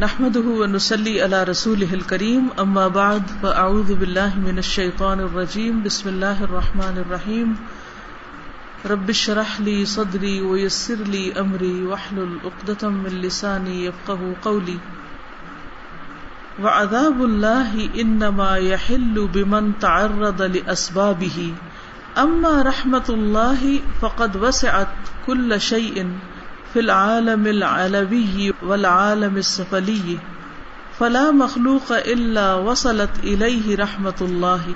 نحمده ونسلي على رسوله الكريم اما بعد فاعوذ بالله من الشيطان الرجيم. بسم الله الرحمن الرحيم. رب اشرح لي صدري ويسر لي امري واحلل عقدة من لساني يفقهوا قولي. وعذاب الله انما يحل بمن تعرض لاسبابه اما رحمة الله فقد وسعت كل شيء. فی العالم العلوی والعالم السفلی فلا مخلوق الا وصلت الیہ رحمت اللہ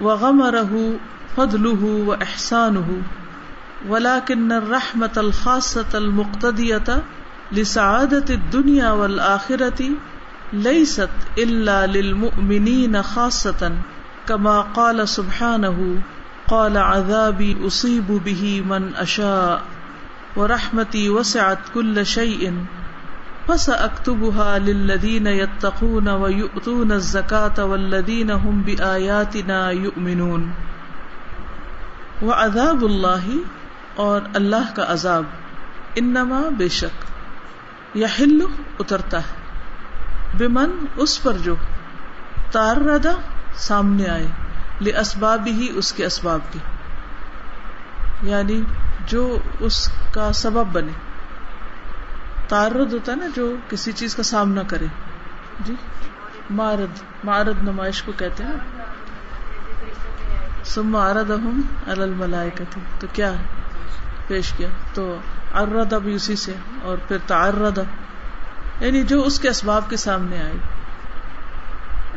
وغمره فضله واحسانه ولكن الرحمة الخاصة المقتدية لسعادة الدنيا والآخرة ليست إلا للمؤمنين خاصة كما قال سبحانه قال عذابي أصيب به من أشاء ورحمتی وسعت كل شيء فسأكتبها للذين يتقون ويؤتون الزكاة والذين هم بآياتنا يؤمنون وعذاب الله اور اللہ کا عذاب انما بے شک یحل اترتا ہے بمن اس پر جو تاردا سامنے آئے لاسباب ہی اس کے اسباب کی یعنی جو اس کا سبب بنے۔ تارد ہوتا ہے نا جو کسی چیز کا سامنا کرے۔ جی۔ مارد مارد نمائش کو کہتے ہیں۔ سم آرد اہم الملائے کہتے تو کیا پیش کیا۔ تو ارد اب اسی سے اور پھر تارد یعنی جو اس کے اسباب کے سامنے آئے۔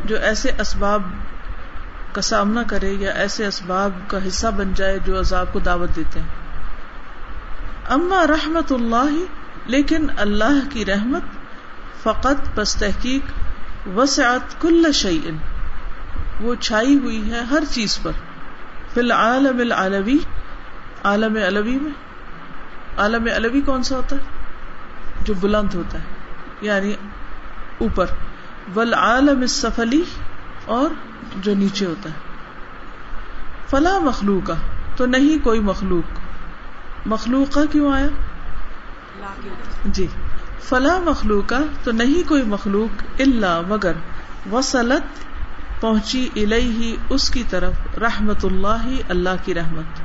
جو ایسے اسباب کا سامنا کرے یا ایسے اسباب کا حصہ بن جائے جو عذاب کو دعوت دیتے ہیں۔ اما رحمت اللہ، لیکن اللہ کی رحمت فقط بس تحقیق وسعت کل شعین وہ چھائی ہوئی ہے ہر چیز پر۔ فی العالم العلوی، عالم علوی میں۔ عالم علوی کون سا ہوتا ہے؟ جو بلند ہوتا ہے یعنی اوپر۔ والعالم السفلی، اور جو نیچے ہوتا ہے۔ فلا مخلوق تو نہیں کوئی مخلوق۔ مخلوق کیوں آیا؟ جی۔ فلا مخلوق تو نہیں کوئی مخلوق اللہ مگر وسلت پہنچی الہی اس کی طرف، رحمت اللہ اللہ کی رحمت۔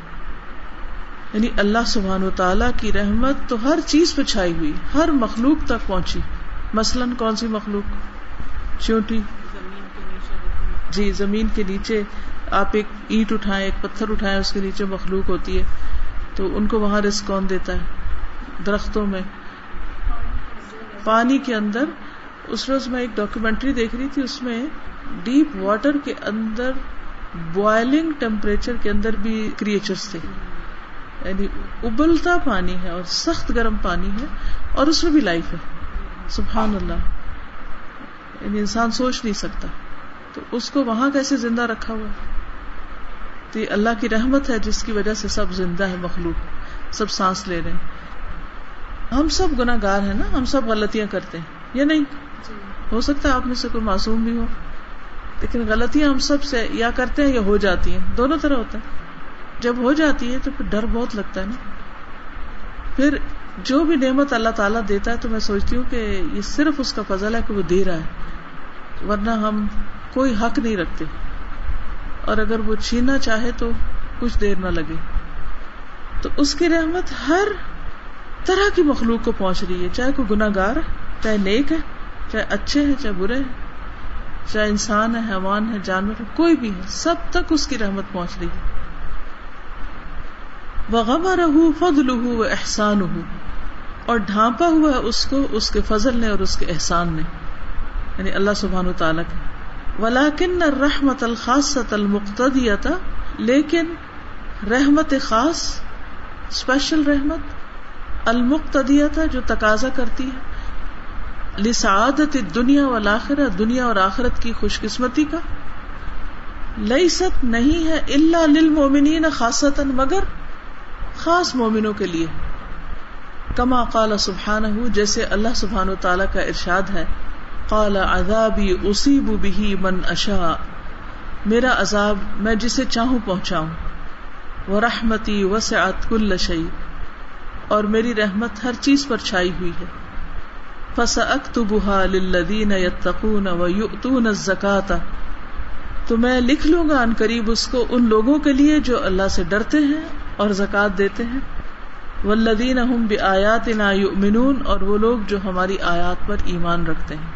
یعنی اللہ سبحان و تعالی کی رحمت تو ہر چیز پہ چھائی ہوئی، ہر مخلوق تک پہنچی۔ مثلاً کون سی مخلوق؟ چونٹی۔ جی زمین کے نیچے آپ ایک اینٹ اٹھائیں، ایک پتھر اٹھائیں، اس کے نیچے مخلوق ہوتی ہے۔ تو ان کو وہاں رسک کون دیتا ہے؟ درختوں میں۔ پانی کے اندر، اس روز میں ایک ڈاکومینٹری دیکھ رہی تھی، اس میں ڈیپ واٹر کے اندر بوائلنگ ٹیمپریچر کے اندر بھی کریچرس تھے۔ یعنی ابلتا پانی ہے اور سخت گرم پانی ہے اور اس میں بھی لائف ہے۔ سبحان اللہ۔ یعنی انسان سوچ نہیں سکتا۔ تو اس کو وہاں کیسے زندہ رکھا ہوا؟ تو یہ اللہ کی رحمت ہے جس کی وجہ سے سب زندہ ہے، مخلوق، سب سانس لے رہے ہیں۔ ہم سب گناہ گار ہیں نا، ہم سب غلطیاں کرتے ہیں، یا نہیں؟ ہو سکتا ہے آپ میں سے کوئی معصوم بھی ہو۔ لیکن غلطیاں ہم سب سے یا کرتے ہیں یا ہو جاتی ہیں۔ دونوں طرح ہوتا ہے۔ جب ہو جاتی ہے تو پھر ڈر بہت لگتا ہے نا۔ پھر جو بھی نعمت اللہ تعالیٰ دیتا ہے تو میں سوچتی ہوں کہ یہ صرف اس کا فضل ہے کہ وہ دے رہا ہے۔ ورنہ ہم کوئی حق نہیں رکھتے۔ اور اگر وہ چھینا چاہے تو کچھ دیر نہ لگے۔ تو اس کی رحمت ہر طرح کی مخلوق کو پہنچ رہی ہے، چاہے کوئی گناگار ہے، چاہے نیک ہے، چاہے اچھے ہیں چاہے برے ہیں چاہے انسان ہے، حیوان ہے، جانور ہے، کوئی بھی ہے، سب تک اس کی رحمت پہنچ رہی ہے۔ وہ غم رہ فضل ہو احسان ہو اور ڈھانپا ہوا ہے اس کو، اس کے فضل نے اور اس کے احسان نے۔ یعنی اللہ سبحان و تعالیٰ کے۔ ولاکن رحمت الخاص المقتدیت لیکن رحمت خاص اسپیشل رحمت المقتدیت جو تقاضا کرتی ہے۔ لسعادت دنیا والآخرہ، دنیا اور آخرت کی خوش قسمتی کا۔ لئی ست نہیں ہے اللہ للمومنین خاصتا، مگر خاص مومنوں کے لیے۔ کما قال سبحانہ، جیسے اللہ سبحان و تعالی کا ارشاد ہے۔ قال عذابی اصیب به من اشاء. میرا عذاب میں جسے چاہوں پہنچاؤں. وہ رحمتی وسعت کل شيء اور میری رحمت ہر چیز پر چھائی ہوئی ہے. فس اخت بہا لدین یتقون و یؤتون الزکاة. تو میں لکھ لوں گا ان قریب اس کو ان لوگوں کے لیے جو اللہ سے ڈرتے ہیں اور زکات دیتے ہیں. والذین هم بآیاتنا یؤمنون اور وہ لوگ جو ہماری آیات پر ایمان رکھتے ہیں.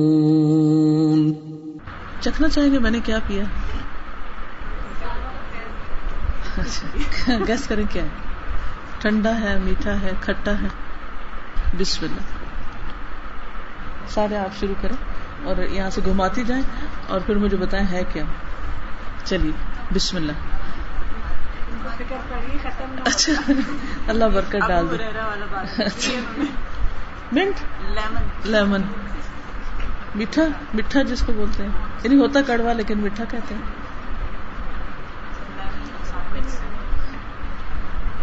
چکھنا چاہیں گے میں نے کیا پیا؟ گیس کریں کیا؟ ہے ٹھنڈا ہے میٹھا ہے کھٹا ہے۔ بسم اللہ۔ سارے آپ شروع کریں اور یہاں سے گھماتی جائیں اور پھر مجھے بتائیں ہے کیا۔ چلیے بسم اللہ۔ اچھا اللہ برکت ڈال دے۔ منٹ۔ لیمن۔ میٹھا میٹھا جس کو بولتے ہیں۔ یعنی ہوتا کڑوا لیکن میٹھا کہتے ہیں۔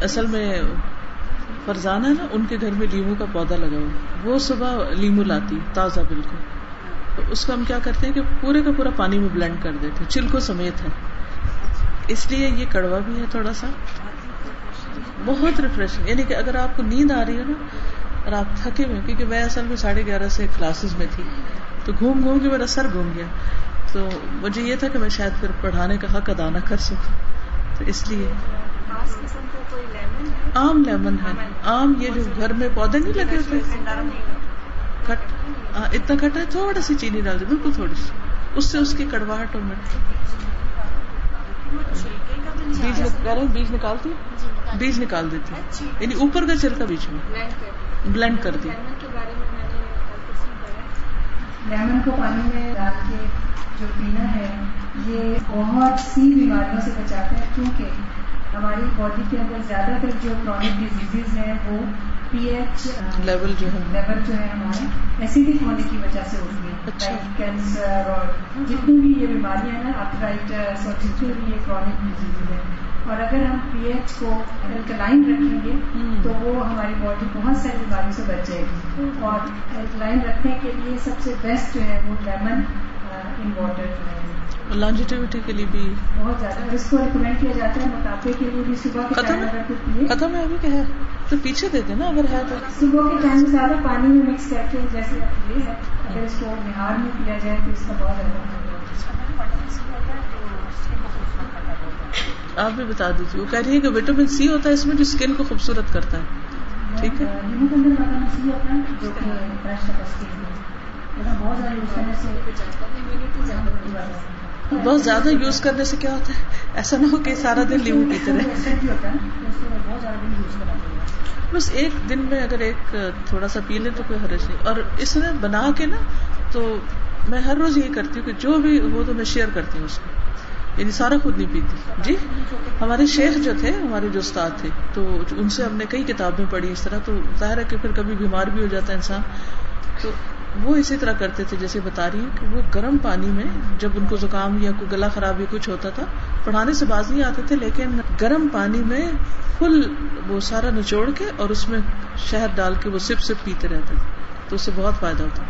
اصل میں فرزانہ ہے نا، ان کے گھر میں لیمو کا پودا لگا ہوا۔ وہ صبح لیمو لاتی، تازہ بالکل۔ تو اس کو ہم کیا کرتے ہیں کہ پورے کا پورا پانی میں بلینڈ کر دیتے چلکو سمیت ہے۔ اس لیے یہ کڑوا بھی ہے تھوڑا سا۔ بہت ریفریشنگ یعنی کہ اگر آپ کو نیند آ رہی ہے نا، اور آپ تھکے ہوئے کیونکہ میں اصل میں ساڑھے گیارہ سے کلاسز میں تھی۔ تو گھوم گھوم کے میرا سر گھوم گیا۔ تو مجھے یہ تھا کہ میں شاید پھر پڑھانے کا حق ادا نہ کر سکوں۔ تو اس لیے۔ آم لیمن ہے۔ آم یہ جو گھر میں پودے نہیں لگے ہوتے۔ اتنا کھٹا ہے تھوڑا سی چینی ڈال دی بالکل تھوڑی سی۔ اس سے اس کی کڑواہٹ اور مٹ بیج بیج نکالتی بیج نکال دیتی یعنی اوپر کا چلتا بیچ میں۔ بلینڈ کر دی۔ لیمن کو پانی میں ڈال کے جو پینا ہے یہ بہت سی بیماریوں سے بچاتا ہے کیونکہ ہماری باڈی کے اندر زیادہ تر جو کرونک ڈیزیز ہیں وہ پی ایچ لیول جو ہے لیول جو ہے ہمارے ایسیڈک ہونے کی وجہ سے ہوتی ہے کینسر اور جتنی بھی یہ بیماریاں ہیں نا آرتھرائٹس اور جتنی بھی یہ کرونک ڈیزیز ہیں۔ اور اگر ہم پی ایچ کو الکلائن رکھیں گے تو وہ ہماری باڈی بہت ساری بیماریوں سے بچ جائے گی۔ اور الکلائن رکھنے کے لیے سب سے بیسٹ جو ہے وہ لیمن ان واٹر جو ہے۔ لانجیٹیوٹی کے لیے بھی۔ بہت زیادہ۔ اس کو ریکمینڈ کیا جاتا ہے موٹاپے کے لیے بھی۔ صبح کے ٹائم اگر کوئی پیے۔ ختم ہے ابھی کہ ہے؟ تو پیچھے دے دینا اگر ہے تو۔ صبح کے ٹائم زیادہ پانی میں مکس کر کے جیسے یہ ہے۔ اگر اس کو بہار میں پیا جائے تو اس کا بہت زیادہ۔ آپ بھی بتا دیجیے وہ کہہ رہی ہے کہ وٹامن سی ہوتا ہے، اس میں جو اسکن کو خوبصورت کرتا ہے۔ ٹھیک ہے؟ بہت زیادہ یوز کرنے سے کیا ہوتا ہے؟ ایسا نہ ہو کہ سارا دن لیمو پیتے رہے۔ بس ایک دن میں اگر ایک تھوڑا سا پی لیں تو کوئی حرج نہیں۔ اور اس میں بنا کے نا، تو میں ہر روز یہ کرتی ہوں کہ جو بھی ہو تو میں شیئر کرتی ہوں اس کو۔ یعنی سارا خود نہیں پیتی۔ جی؟ ہمارے شیخ جو تھے، ہمارے جو استاد تھے، تو ان سے ہم نے کئی کتابیں پڑھی اس طرح۔ تو ظاہر ہے کہ پھر کبھی بیمار بھی ہو جاتا ہے انسان۔ تو وہ اسی طرح کرتے تھے، جیسے بتا رہی ہیں کہ وہ گرم پانی میں جب ان کو زکام یا کوئی گلا خراب یا کچھ ہوتا تھا، پڑھانے سے باز نہیں آتے تھے، لیکن گرم پانی میں فل وہ سارا نچوڑ کے اور اس میں شہد ڈال کے وہ سپ سپ پیتے رہتے تھے۔ تو اس سے بہت فائدہ ہوتا۔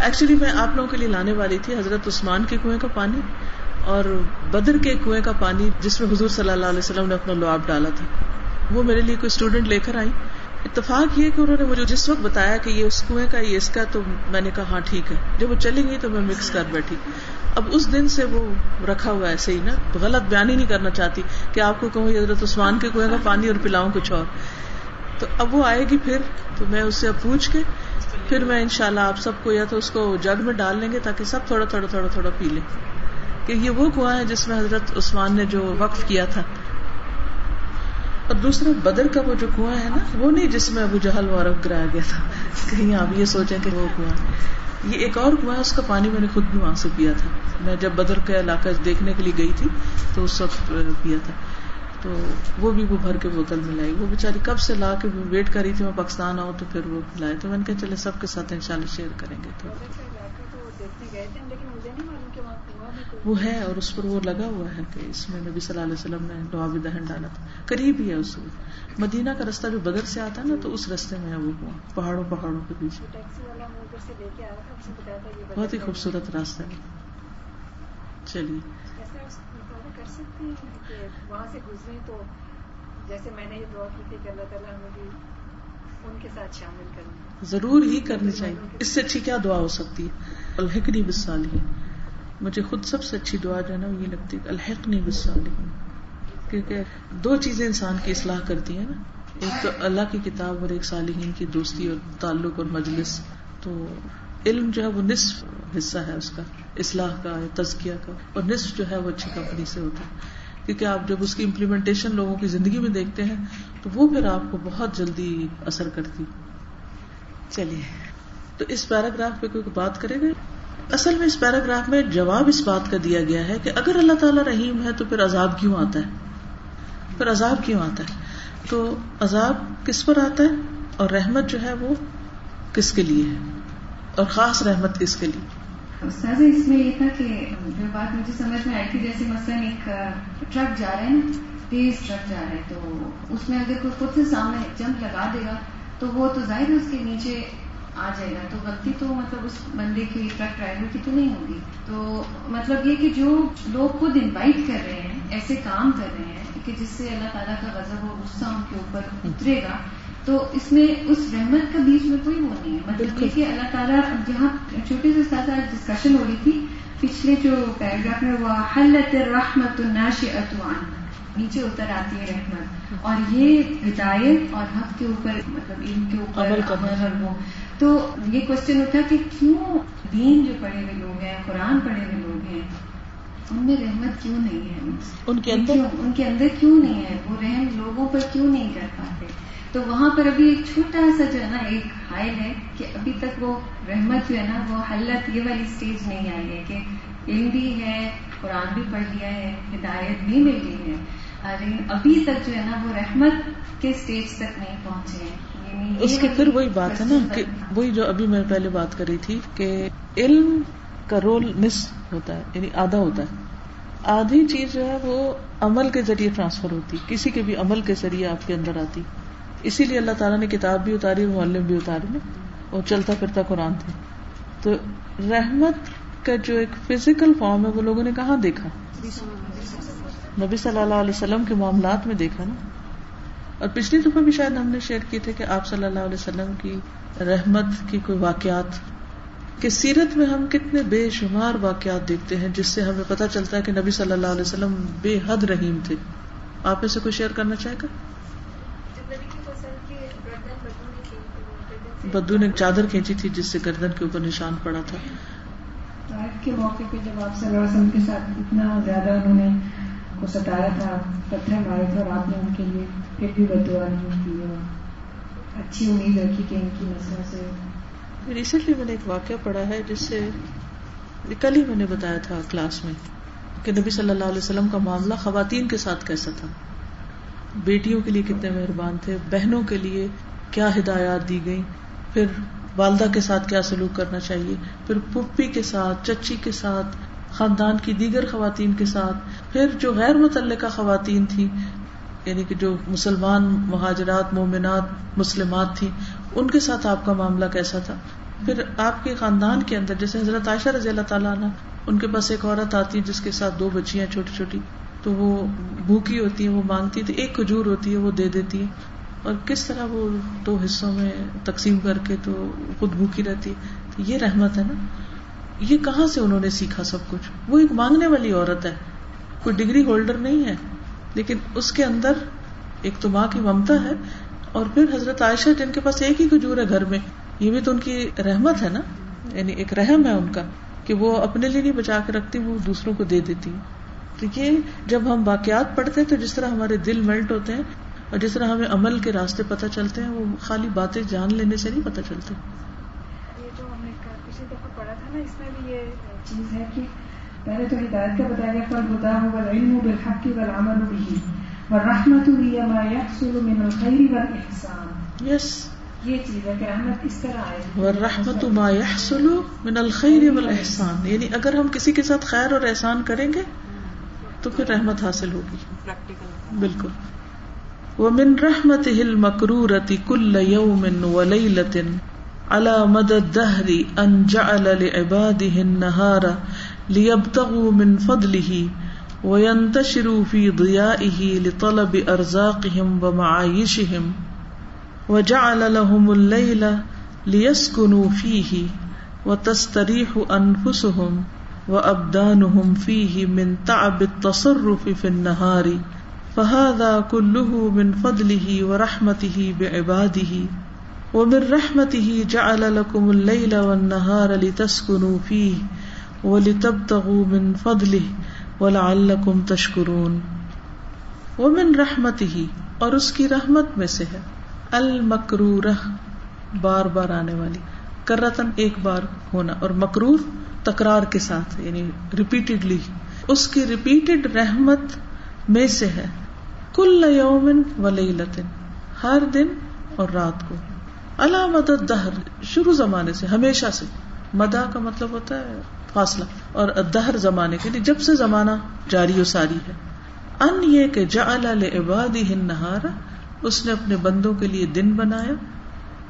ایکچولی میں آپ لوگوں کے لیے لانے والی تھی حضرت عثمان کے کنویں کا پانی اور بدر کے کنویں کا پانی جس میں حضور صلی اللہ علیہ وسلم نے اپنا لعاب ڈالا تھا۔ وہ میرے لیے کوئی اسٹوڈینٹ لے کر آئی۔ اتفاق یہ کہ انہوں نے مجھے جس وقت بتایا کہ یہ اس کنویں کا یہ اس کا تو میں نے کہا ہاں ٹھیک ہے۔ جب وہ چلی گئی تو میں مکس کر بیٹھی۔ اب اس دن سے وہ رکھا ہوا ایسے ہی نا؟ غلط بیان ہی نہیں کرنا چاہتی کہ آپ کو کہوں حضرت عثمان کے کنویں کا پانی اور پلاؤں کچھ اور تو اب وہ آئے گی پھر، تو میں اس سے اب پوچھ کے پھر میں انشاءاللہ آپ سب کو یا تو اس کو جگ میں ڈال لیں گے تاکہ سب تھوڑا تھوڑا تھوڑا تھوڑا پی لیں۔ کہ یہ وہ کنواں ہے جس میں حضرت عثمان نے جو وقف کیا تھا۔ اور دوسرا، بدر کا وہ جو کنواں ہے نا، وہ نہیں جس میں ابو جہل وارف گرایا گیا تھا۔ کہیں آپ یہ سوچیں کہ وہ کنواں یہ ایک اور کنواں اس کا پانی میں نے خود بھی وہاں سے پیا تھا۔ میں جب بدر کا علاقہ دیکھنے کے لیے گئی تھی تو اس وقت پیا تھا۔ تو وہ بھی وہ بھر کے بوتل میں لائی۔ وہ بےچاری کب سے لا کے ویٹ کر رہی تھی، میں پاکستان آؤں تو پھر وہ لائے۔ تو میں نے کہا چلے سب کے ساتھ انشاءاللہ شیئر کریں گے۔ تو وہ ہے اور اس پر وہ لگا ہوا ہے کہ اس میں نبی صلی اللہ علیہ وسلم نے لعاب دہن ڈالا تھا۔ قریب ہی ہے اس میں مدینہ کا راستہ جو بدر سے آتا ہے نا، تو اس راستے میں ہے وہ ہوا۔ پہاڑوں پہاڑوں کے پیچھے بہت ہی خوبصورت راستہ ہے۔ چلیے۔ وہاں سے گزرے تو جیسے میں نے یہ دعا کی تھی کہ اللہ تعالیٰ مجھے ان کے ساتھ شامل کرنا ضرور ہی کرنی چاہیے۔ اس سے اچھی کیا دعا ہو سکتی ہے؟ الحقنی بسالحین مجھے خود سب سے اچھی دعا جو ہے نا یہ لگتی ہے الحقنی بسالحین کیونکہ دو چیزیں انسان کی اصلاح کرتی ہیں نا۔ ایک تو اللہ کی کتاب اور ایک صالحین کی دوستی اور تعلق اور مجلس۔ تو علم جو ہے وہ نصف حصہ ہے اس کا اصلاح کا تزکیہ کا اور نصف جو ہے وہ اچھی کمپنی سے ہوتا ہے۔ کیونکہ آپ جب اس کی امپلیمنٹیشن لوگوں کی زندگی میں دیکھتے ہیں تو وہ پھر آپ کو بہت جلدی اثر کرتی چلیے۔ تو اس پیراگراف پہ کوئی بات کرے گا؟ اصل میں اس پیراگراف میں جواب اس بات کا دیا گیا ہے کہ اگر اللہ تعالیٰ رحیم ہے تو پھر عذاب کیوں آتا ہے؟ پھر عذاب کیوں آتا ہے؟ تو عذاب کس پر آتا ہے؟ اور رحمت جو ہے وہ کس کے لیے ہے؟ اور خاص رحمت کس کے لیے۔ استاذ، اس میں یہ تھا کہ جو بات مجھے سمجھ میں آئی تھی، جیسے مثلاً ایک ٹرک جا رہا ہے نا تیز ٹرک جا رہا ہے تو اس میں اگر کوئی خود سے سامنے جمپ لگا دے گا، تو وہ تو ظاہر ہے اس کے نیچے آ جائے گا، تو غلطی تو مطلب اس بندے کی ٹرک ڈرائیور کی تو نہیں ہوگی۔ تو مطلب یہ کہ جو لوگ خود انوائٹ کر رہے ہیں، ایسے کام کر رہے ہیں، کہ جس سے اللہ تعالیٰ کا غضب اور غصہ ان کے اوپر اترے گا تو اس میں اس رحمت کا بیچ میں کوئی وہ نہیں ہے۔ مطلب یہ کہ اللہ تعالیٰ جہاں چھوٹے سے ساتھ ڈسکشن ہو رہی تھی پچھلے جو پیراگراف میں وہ حلت رحمت الناش اتوان نیچے اتر آتی ہے رحمت۔ اور یہ ہدایت اور حق کے اوپر مطلب ان کے اوپر وہ۔ تو یہ کوشچن اٹھا کہ کیوں دین جو پڑھے ہوئے لوگ ہیں قرآن پڑھے ہوئے لوگ ہیں ان میں رحمت کیوں نہیں ہے؟ ان کے اندر؟ ان کے اندر کیوں نہیں ہے؟ وہ رحم لوگوں پر کیوں نہیں کر پاتے؟ تو وہاں پر ابھی ایک چھوٹا سا جو ہے نا ایک حائل ہے کہ ابھی تک وہ رحمت جو ہے نا وہ حلت یہ والی اسٹیج نہیں آئی ہے کہ علم بھی ہے قرآن بھی پڑھ لیا ہے ہدایت بھی مل گئی ہے۔ لیکن ابھی تک جو ہے نا وہ رحمت کے اسٹیج تک نہیں پہنچے ہیں۔ یعنی اس کے پھر وہی بات ہے نا کہ وہی جو ابھی میں پہلے بات کری تھی کہ علم کا رول مس ہوتا ہے یعنی آدھا ہوتا ہے۔ آدھی چیز جو ہے وہ عمل کے ذریعے ٹرانسفر ہوتی کسی کے بھی عمل کے ذریعے آپ کے اندر آتی۔ اسی لیے اللہ تعالیٰ نے کتاب بھی اتاری معلم بھی اتاری نا، اور چلتا پھرتا قرآن تھا۔ تو رحمت کا جو ایک فزیکل فارم ہے، وہ لوگوں نے کہاں دیکھا؟ نبی صلی اللہ علیہ وسلم کے معاملات میں دیکھا نا۔ اور پچھلی دفعہ بھی شاید ہم نے شیئر کی تھے کہ آپ صلی اللہ علیہ وسلم کی رحمت کی کوئی واقعات، کہ سیرت میں ہم کتنے بے شمار واقعات دیکھتے ہیں، جس سے ہمیں پتہ چلتا ہے کہ نبی صلی اللہ علیہ وسلم بے حد رحیم تھے۔ آپ میں سے کوئی شیئر کرنا چاہے گا؟ بدو نے چادر کھینچی تھی جس سے گردن کے اوپر نشان پڑا تھا۔ کے موقع پہ جب آپ صلی اللہ علیہ وسلم کے ساتھ اتنا زیادہ انہوں نے کو ستایا تھا پتھر مارے تھے اور آپ نے ان کے لیے پھر بھی بدعا نہیں کی اور اچھی امید رکھی کہ ان کی نسلوں سے ریسنٹلی میں نے ایک واقعہ پڑھا ہے جس سے کل ہی میں نے بتایا تھا کلاس میں کہ نبی صلی اللہ علیہ وسلم کا معاملہ خواتین کے ساتھ کیسا تھا۔ بیٹیوں کے لیے کتنے مہربان تھے، بہنوں کے لیے کیا ہدایات دی گئی پھر والدہ کے ساتھ کیا سلوک کرنا چاہیے، پھر پپی کے ساتھ، چچی کے ساتھ، خاندان کی دیگر خواتین کے ساتھ، پھر جو غیر متعلقہ خواتین تھی یعنی کہ جو مسلمان مہاجرات، مومنات، مسلمات تھی ان کے ساتھ آپ کا معاملہ کیسا تھا؟ پھر آپ کے خاندان کے اندر، جیسے حضرت عائشہ رضی اللہ تعالیٰ عنہ، ان کے پاس ایک عورت آتی جس کے ساتھ دو بچیاں چھوٹی چھوٹی تو وہ بھوکی ہوتی ہیں، وہ مانگتی تو ایک کھجور ہوتی ہے، وہ دے دیتی ہے اور کس طرح وہ دو حصوں میں تقسیم کر کے تو خود بھوکی رہتی تو یہ رحمت ہے نا۔ یہ کہاں سے انہوں نے سیکھا سب کچھ؟ وہ ایک مانگنے والی عورت ہے۔ کوئی ڈگری ہولڈر نہیں ہے، لیکن اس کے اندر ایک تو ماں کی ممتا ہے اور پھر حضرت عائشہ، جن کے پاس ایک ہی کھجور ہے گھر میں، یہ بھی تو ان کی رحمت ہے نا۔ یعنی ایک رحم ہے ان کا، کہ وہ اپنے لیے نہیں بچا کے رکھتی، وہ دوسروں کو دے دیتی تو یہ جب ہم واقعات پڑھتے ہیں تو جس طرح ہمارے دل میلٹ ہوتے ہیں اور جس طرح ہمیں عمل کے راستے پتہ چلتے ہیں وہ خالی باتیں جان لینے سے نہیں پتہ چلتے یہ جو ہم نے پچھلی دفعہ پڑھا تھا نا اس میں بھی یہ چیز ہے کہ پہلے تو ہدایت کا بتایا گیا فل ہوتا ہے وہ علم بالحق والرحمت هي ما يحصل من الخير والإحسان۔ یس یہ چیز ہے کہ رحمت اس طرح آئے۔ والرحمت ما يحصل من الخیر والاحسان یعنی اگر ہم کسی کے ساتھ خیر اور احسان کریں گے تو پھر رحمت حاصل ہوگی۔ بالکل۔ ومن رحمته المكرورة كل يوم وليلة على مدى الدهر أن جعل لعباده النهار ليبتغوا من فضله وينتشروا في ضيائه لطلب أرزاقهم ومعايشهم وجعل لهم الليل ليسكنوا فيه وتستريح أنفسهم وأبدانهم فيه من تعب التصرف في النهار فهذا كله من فضله ورحمته بعباده ومن رحمته جعل لكم الليل والنهار لتسكنوا فيه ولتبتغوا من فضله ولعلكم تشكرون ومن رحمته اور اس کی رحمت میں سے ہے المکرورہ بار بار آنے والی کرتن ایک بار ہونا اور مکرور تکرار کے ساتھ یعنی ریپیٹڈلی اس کی ریپیٹڈ رحمت میں سے ہے۔ کل یومن و لیلتن، ہر دن اور رات کو۔ علامت دہر شروع زمانے سے، ہمیشہ سے۔ مدا کا مطلب ہوتا ہے فاصلہ۔ اور دہر زمانے کے لیے، جب سے زمانہ جاری و ساری ہے۔ ان یہ کہ جعل لعبادی ہن نہارا اس نے اپنے بندوں کے لیے دن بنایا۔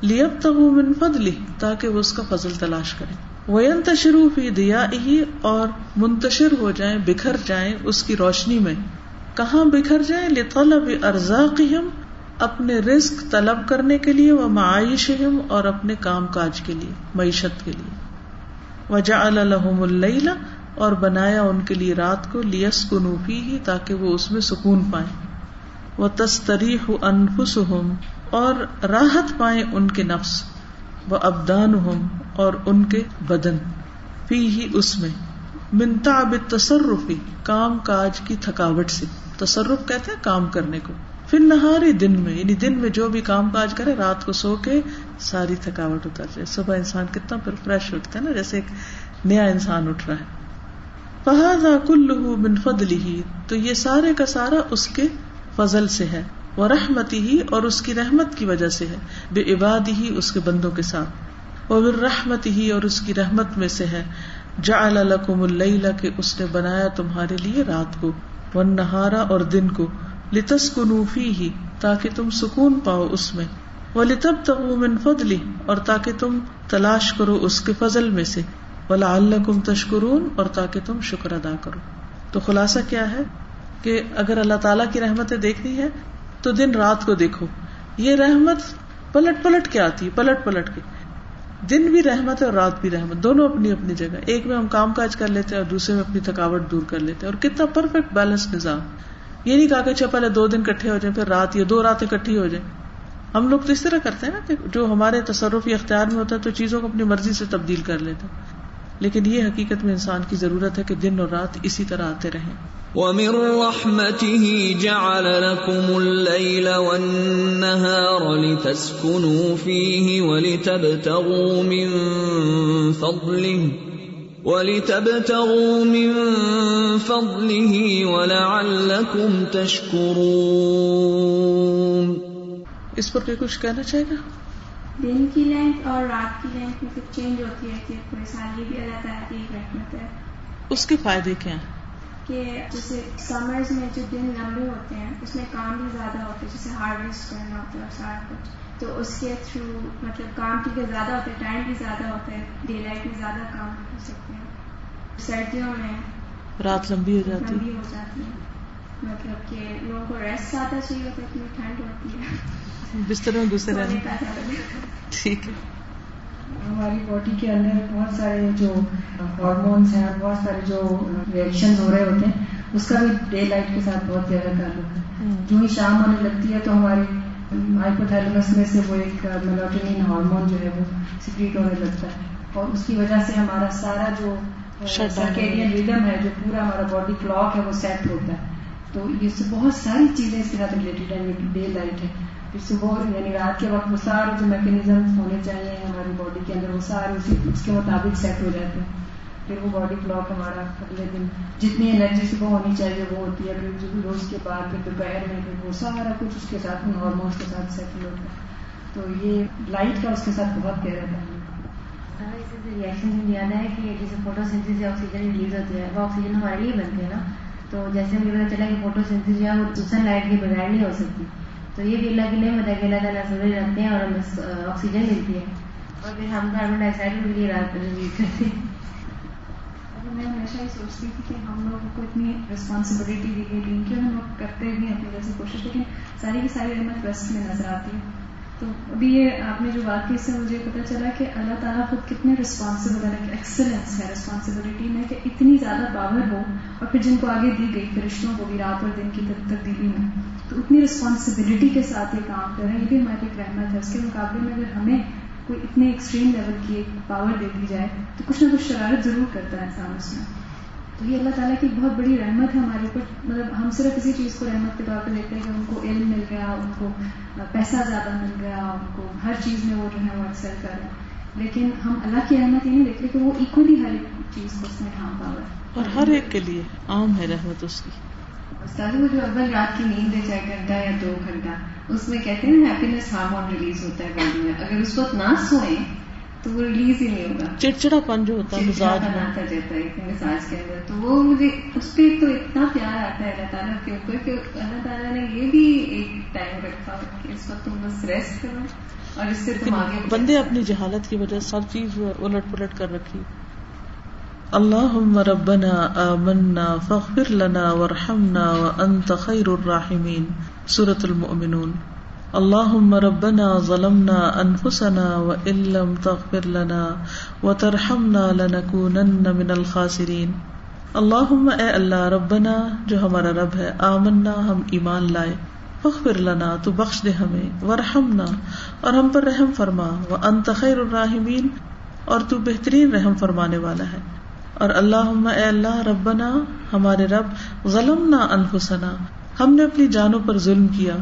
لیب تغ من فضلی تاکہ وہ اس کا فضل تلاش کرے وین تشرو فی دیا اور منتشر ہو جائیں، بکھر جائیں اس کی روشنی میں۔ کہاں بکھر جائیں؟ لطلب ارزاقہم اپنے رزق طلب کرنے کے لیے وہ معائشہم اور اپنے کام کاج کے لیے، معیشت کے لیے۔ وجعل لهم اللیل اور بنایا ان کے لیے رات کو لیسکنوا فیہ تاکہ وہ اس میں سکون پائیں۔ وہ تستریح انفس اور راحت پائے ان کے نفس۔ وہ ابدان ہوں اور ان کے بدن۔ پی ہی اس میں۔ منتا اب تصرفی کام کاج کی تھکاوٹ سے۔ تصرف کہتے ہیں کام کرنے کو۔ پھر نہاری دن میں یعنی دن میں جو بھی کام کاج کرے، رات کو سو کے ساری تھکاوٹ اتر جائے۔ صبح انسان کتنا پھر فریش اٹھتا ہے نا، جیسے ایک نیا انسان اٹھ رہا ہے۔ فہذا کلو من فضلی تو یہ سارے کا سارا اس کے فضل سے ہے۔ وہ رحمتی ہی اور اس کی رحمت کی وجہ سے ہے، بے عباد ہی اس کے بندوں کے ساتھ۔ وہ رحمت ہی اور اس کی رحمت میں سے ہے جا الکم اللہ کے اس نے بنایا تمہارے لیے رات کو ون نہارا اور دن کو لتس کو ہی تاکہ تم سکون پاؤ اس میں۔ وہ لتب من فضلی اور تاکہ تم تلاش کرو اس کے فضل میں سے۔ ولا اللہ کم تشکرون اور تاکہ تم شکر ادا کرو۔ تو خلاصہ کیا ہے؟ کہ اگر اللہ تعالیٰ کی رحمتیں دیکھنی ہے تو دن رات کو دیکھو، یہ رحمت پلٹ پلٹ کے آتی ہے، پلٹ پلٹ کے۔ دن بھی رحمت ہے اور رات بھی رحمت، دونوں اپنی اپنی جگہ۔ ایک میں ہم کام کاج کر لیتے ہیں اور دوسرے میں اپنی تھکاوٹ دور کر لیتے ہیں۔ اور کتنا پرفیکٹ بیلنس نظام۔ یہ نہیں کہا کہ اچھا پہلے دو دن کٹھے ہو جائیں، پھر رات یا دو راتیں کٹھی ہو جائیں۔ ہم لوگ تو اس طرح کرتے ہیں نا کہ جو ہمارے تصرف یا اختیار میں ہوتا ہے تو چیزوں کو اپنی مرضی سے تبدیل کر لیتے ہیں۔ لیکن یہ حقیقت میں انسان کی ضرورت ہے کہ دن اور رات اسی طرح آتے رہیں۔ ومن رحمته جعل لكم الليل والنهار لتسكنوا فيه ولتبتغوا من فضله ولتبتغوا من فضله ولعلكم تشكرون اس پر کوئی کچھ کہنا چاہے گا؟ دن کی لینتھ اور رات کی لینتھ میں کچھ چینج ہوتی ہے کہ کوئی سال یہ بھی اللہ تعالیٰ کی رحمت ہے۔ اس کے فائدے کیا ہیں؟ کہ جیسے سمرز میں جو دن لمبے ہوتے ہیں اس میں کام بھی زیادہ ہوتا ہے جیسے ہارویسٹ کرنا ہوتا ہے سارا کچھ۔ تو اس کے تھرو مطلب کام ٹھیک زیادہ ہوتا ہے ٹائم بھی زیادہ ہوتا ہے ڈے لائف میں زیادہ کام کر سکتے ہیں۔ سردیوں میں رات لمبی ہو جاتی لمبی ہو جاتی ہے۔ مطلب کہ لوگوں کو ریسٹ زیادہ چاہیے ہوتا ہے اتنی ٹھنڈ ہوتی ہے۔ بستر میں گھسے رہنے ٹھیک ہے۔ ہماری باڈی کے اندر بہت سارے جو ہارمونس ہیں بہت سارے جو ریئیکشن ہو رہے ہوتے ہیں اس کا بھی ڈے لائٹ کے ساتھ بہت زیادہ تعلق ہے۔ جو ہی شام ہونے لگتی ہے تو ہماری ہائپوتھیلمس میں سے وہ ایک میلوٹینین ہارمون جو ہے وہ سیکریٹ ہونے لگتا ہے۔ اور اس کی وجہ سے ہمارا سارا جو سرکیڈین ریدم ہے۔ جو پورا ہمارا باڈی کلاک ہے وہ سیٹ ہوتا ہے۔ تو یہ بہت ساری چیزیں اس کے ساتھ ریلیٹڈ ہیں ڈے لائٹ ہے۔ صبح یعنی رات کے وقت وہ سارے جو میکینزم ہونے چاہیے ہماری باڈی کے اندر وہ سارے اس کے مطابق سیٹ ہو جاتے ہیں۔ پھر وہ باڈی کلاک ہمارا اگلے دن جتنی انرجی صبح ہونی چاہیے وہ ہوتی ہے پھر روز کے بعد پھر دوپہر میں پھر وہ سارا کچھ اس کے ساتھ ہارمونس کے ساتھ سیٹل ہوتا ہے۔ تو یہ لائٹ کا اس کے ساتھ بہت گہرا ہاں، ریئیکشن یاد ہے کہ جیسے فوٹو سینسز سے آکسیجن ریلیز ہوتی ہے وہ آکسیجن ہمارے لیے بنتے ہیں نا۔ تو جیسے مجھے پتا چلا کہ فوٹو سینسز جو ہے وہ سن لائٹ کے بغیر نہیں ہو سکتی۔ تو یہ بھی اللہ کے لیے مدد اللہ تعالیٰ سورج رکھتے ہیں اور ہمیں آکسیجن ملتی ہے۔ اور پھر ہم کاربن ڈائی آکسائڈ بھی رات ریلیز کرتے ہیں۔ میں ہمیشہ یہ سوچتی تھی کہ ہم لوگوں کو اتنی رسپانسبلٹی دی گئی دین کی ہم لوگ کرتے بھی اپنی جیسے کوشش لیکن ساری کی ساری احمد ویسٹ میں نظر آتی ہے۔ تو ابھی یہ آپ نے جو بات کی، اس سے مجھے پتا چلا کہ اللہ تعالیٰ خود کتنے رسپانسبل ہے ایکسلنس ہے رسپانسبلٹی میں کہ اتنی زیادہ پاور ہو اور پھر جن کو آگے دی گئی، فرشتوں کو بھی رات اور دن کی تبدیلی میں۔ اتنی رسپانسبلٹی کے ساتھ یہ کام کریں یہ بھی ہماری ایک رحمت ہے اس کے مقابلے میں اگر ہمیں کوئی اتنے ایکسٹریم لیول کی ایک پاور دے دی جائے، تو کچھ نہ کچھ شرارت ضرور کرتا ہے انسان اس میں۔ تو یہ اللہ تعالیٰ کی بہت بڑی رحمت ہے ہمارے اوپر۔ مطلب ہم صرف اسی چیز کو رحمت کے طور پہ دیکھتے ہیں کہ ان کو علم مل گیا، ان کو پیسہ زیادہ مل گیا، ان کو ہر چیز میں وہ جو ہے وہ ایکسل کر رہے ہیں۔ لیکن ہم اللہ کی رحمت یہ نہیں دیکھتے کہ وہ ایکولی ہر ایک چیز کو اس میں ڈھانپ پا رہا ہے اور ہر ایک کے لیے عام ہے رحمت اس کی۔ استاد جو اول رات کی نیند ہے چار گھنٹہ یا دو گھنٹہ اس میں کہتے ہیں ہیپینس ہارمون ریلیز ہوتا ہے باڈی میں۔ اگر اس وقت نہ سوئیں تو وہ ریلیز ہی نہیں ہوگا۔ چڑچڑا پن جو ہوتا ہے مزاج آتا جاتا ہے مزاج کے اندر۔ تو وہ مجھے اس پہ تو اتنا پیار آتا ہے اللہ تعالیٰ کے اوپر کہ اللہ تعالیٰ نے یہ بھی ایک ٹائم رکھا کہ اس وقت تم بس ریسٹ کرو اور اس سے تم آگے بندے اپنی جہالت کی وجہ سے ہر چیز الٹ پلٹ کر رکھی۔ اللہ ربنا آمنا فاغفر لنا وارحمنا وانت خیر الراحمین سورة المؤمنون. اللهم ربنا ظلمنا انفسنا وان لم تغفر لنا وترحمنا لنكونن من الخاسرين. اللهم اے اللہ ربنا جو ہمارا رب ہے، آمنا، ہم ایمان لائے. فخر لنا، تو بخش دے ہمیں ورحمنا اور ہم پر رحم فرما و انت خیر الراحمین، اور تو بہترین رحم فرمانے والا ہے۔ اور اللہ اے اللہ ربنا، ہمارے رب، ظلمنا انفسنا، ہم نے اپنی جانوں پر ظلم کیا۔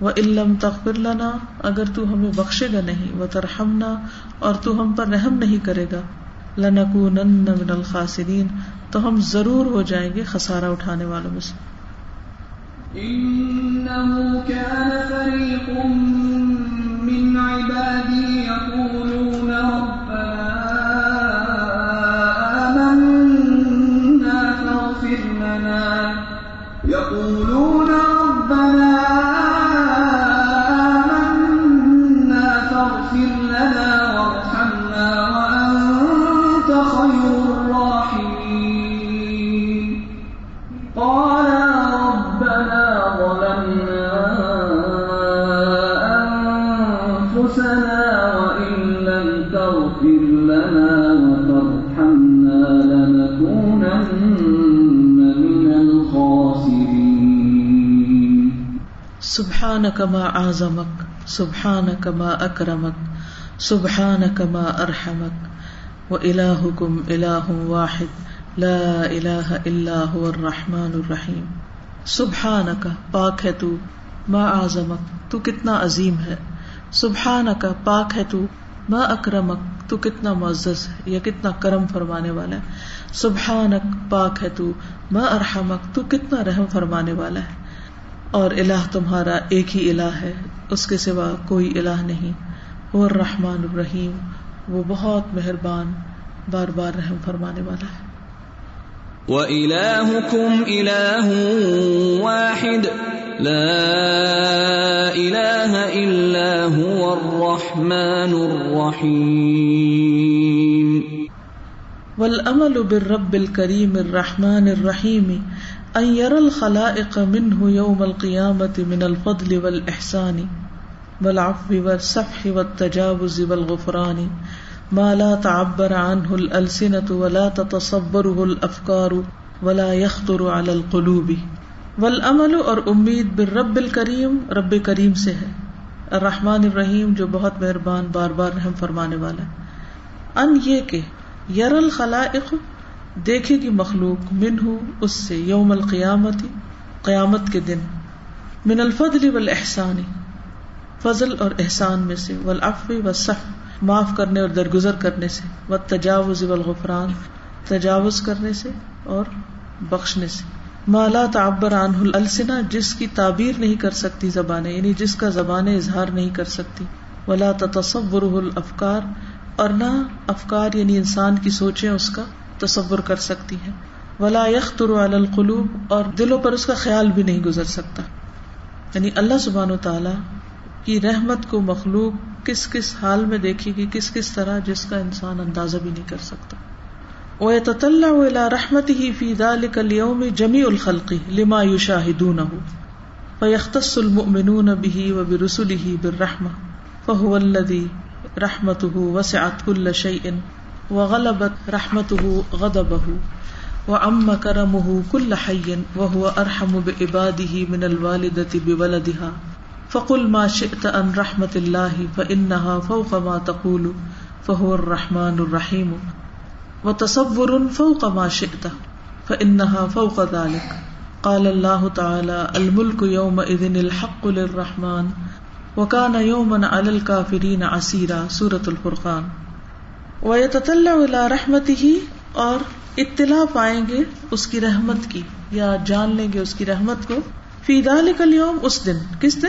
وہ علم تخبر لنا، اگر تو ہمیں بخشے گا نہیں وہ ترہمنا اور تو ہم پر رحم نہیں کرے گا۔ لنکونن من الخاسرین تو ہم ضرور ہو جائیں گے خسارہ اٹھانے والوں میں سے۔ إنه كان فريق من عبادي يقولون ربنا سبحانك ما أعظمك، سبحانك ما أكرمك، سبحانك ما أرحمك. وإلهكم إله واحد، لا إله إلا هو الرحمن الرحيم. سبحانك، پاک ہے تو ما أعظمك، تو کتنا عظیم ہے. سبحانك، پاک ہے تو ما أكرمك، تو کتنا معزز ہے، یا کتنا کرم فرمانے والا ہے. سبحانك، پاک ہے تو ما أرحمك، تو کتنا رحم فرمانے والا ہے. اور الہ تمہارا ایک ہی الہ ہے اس کے سوا کوئی الہ نہیں۔ وہ الرحمن الرحیم وہ بہت مہربان بار بار رحم فرمانے والا ہے۔ وإلهكم إله واحد لا إله إلا هو الرحمن الرحيم۔ والامل بالرب الكريم الرحمن الرحيم ان يرى الخلائق منه يوم القيامة من الفضل والإحسان والعفو والسفح والتجاوز والغفران ما لا تعبر عنه الألسنة ولا تتصبره الأفكار ولا يخطر على القلوب. والامل اور امید بالرب الکریم رب کریم سے ہے۔ الرحمن الرحیم جو بہت مہربان، بار بار رحم فرمانے والا ہے۔ ان یہ کہ یر الخلائق دیکھے گی مخلوق من ہو اس سے یوم القیامت قیامت کے دن۔ من الفضل والاحسان، فضل اور احسان میں سے، والعفو والصف معاف کرنے اور درگزر کرنے سے۔ والتجاوز والغفران، تجاوز کرنے سے اور بخشنے سے۔ مالا تعبر عنہ السنا جس کی تعبیر نہیں کر سکتی زبانیں یعنی جس کا زبانیں اظہار نہیں کر سکتی۔ ولا تصور الافکار، اور نہ افکار یعنی انسان کی سوچیں اس کا۔ تصور کر سکتی ہیں۔ ولا یختر علی القلوب، اور دلوں پر اس کا خیال بھی نہیں گزر سکتا۔ یعنی اللہ سبحان و تعالی کی رحمت کو مخلوق کس کس حال میں دیکھے گی، کس کس طرح جس کا انسان اندازہ بھی نہیں کر سکتا۔ ويتطلع الى رحمته في ذلك اليوم جميع الخلق لما يشاهدونه۔ فيختص المؤمنون به وبرسله بالرحمه فهو الذي رحمته وسعت كل شيء۔ وغلبت رحمته غضبه وعم كرمه كل حي وهو ارحم بعباده من الوالدة بولدها فقل ما شئت عن رحمة الله فإنها فوق ما تقول فهو الرحمن الرحيم و تصور فوق ما شئت فإنها فوق ذلك قال الله تعالى الملك يومئذ الحق للرحمن وكان يوما على الكافرين عسيرا سورة الفرقان ويتطلع الى رحمته اور اطلاع پائیں گے اس کی رحمت کی یا جان لیں گے اس کی رحمت کو۔ فی ذلك اليوم اس دن۔ کس دن؟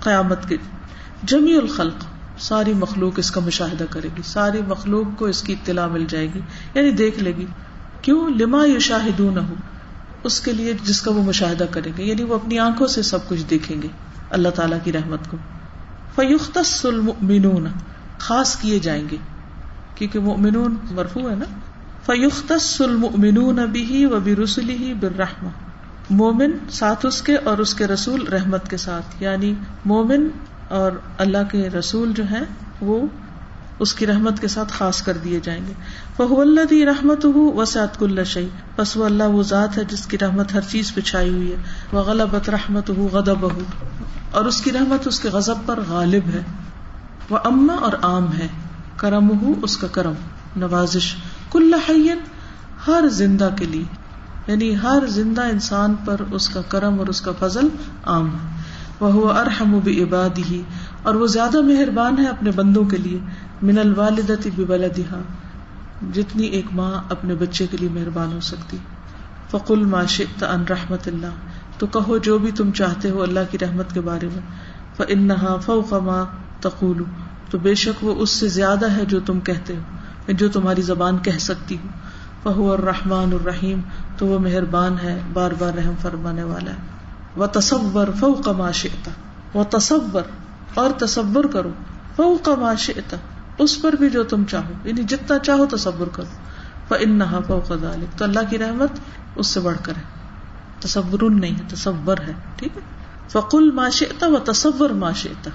قیامت کے جمیع الخلق۔ ساری مخلوق اس کا مشاہدہ کرے گی۔ ساری مخلوق کو اس کی اطلاع مل جائے گی۔ یعنی دیکھ لے گی۔ کیوں؟ لما یو شاہد نہ ہو اس کے لیے جس کا وہ مشاہدہ کریں گے۔ یعنی وہ اپنی آنکھوں سے سب کچھ دیکھیں گے۔ اللہ تعالیٰ کی رحمت کو۔ فیوخت خاص کیے جائیں گے۔ کیونکہ مؤمنون مرفو ہے نا؟ فیوخت المؤمنون بھی و بھی رسولی ہی برحم مومن ساتھ اس کے اور اس کے رسول رحمت کے ساتھ۔ یعنی مومن اور اللہ کے رسول جو ہیں، وہ اس کی رحمت کے ساتھ خاص کر دیے جائیں گے۔ وہ اللہ رحمت ہو وسعت کل شعی بس وہ اللہ وہ ذات ہے جس کی رحمت ہر چیز پہ چھائی ہوئی ہے۔ وہ غلط رحمت ہو غدب ہو اور اس کی رحمت اس کے غضب پر غالب ہے۔ وہ اما اور عام ہے۔ کرم ہو اس کا کرم، نوازش۔ کل حین، ہر زندہ کے لیے۔ یعنی ہر زندہ انسان پر اس کا کرم اور اس کا فضل عام ہے۔ وہ ارحم و عباد ہی اور وہ زیادہ مہربان ہے اپنے بندوں کے لیے۔ من الوالدتی بلدہ جتنی ایک ماں اپنے بچے کے لیے مہربان ہو سکتی۔ فقل ما شئت ان رحمت اللہ۔ تو کہو جو بھی تم چاہتے ہو اللہ کی رحمت کے بارے میں۔ فانها فوق ما تقول۔ تو بے شک وہ اس سے زیادہ ہے جو تم کہتے ہو جو تمہاری زبان کہہ سکتی ہو۔ فهو الرحمن الرحیم، تو وہ مہربان ہے، بار بار رحم فرمانے والا ہے۔ وہ تصور فو کما شتا وہ تصور اور تصور کرو۔ فو کما شتا اس پر بھی جو تم چاہو یعنی جتنا چاہو تصور کرو۔ وہ ان نہا تو اللہ کی رحمت اس سے بڑھ کر ہے۔ تصور نہیں ہے، تصور ہے، ٹھیک ہے۔ فقل معاشتا و تصور معاشتا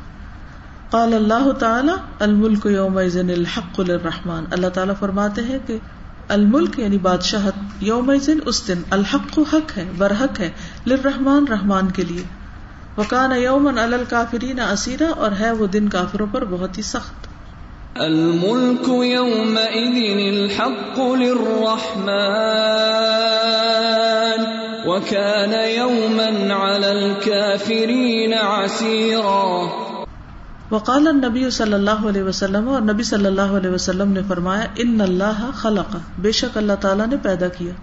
قال اللہ تعالی، الملک یوم الحق الرحمان اللہ تعالیٰ فرماتے ہیں کہ الملک یعنی بادشاہت یوم اس دن الحق حق ہے، برحق ہے لرحمان رحمان کے لیے. وکان یومن الکافرین اسیرا، اور ہے وہ دن کافروں پر بہت ہی سخت. الملك يومئذ الحق للرحمن. وكان يوما على الكافرين عسيرا وقال نبی صلی اللہ علیہ وسلم اور نبی صلی اللہ علیہ وسلم نے فرمایا، ان اللہ خلق بے شک اللہ تعالیٰ نے پیدا کیا۔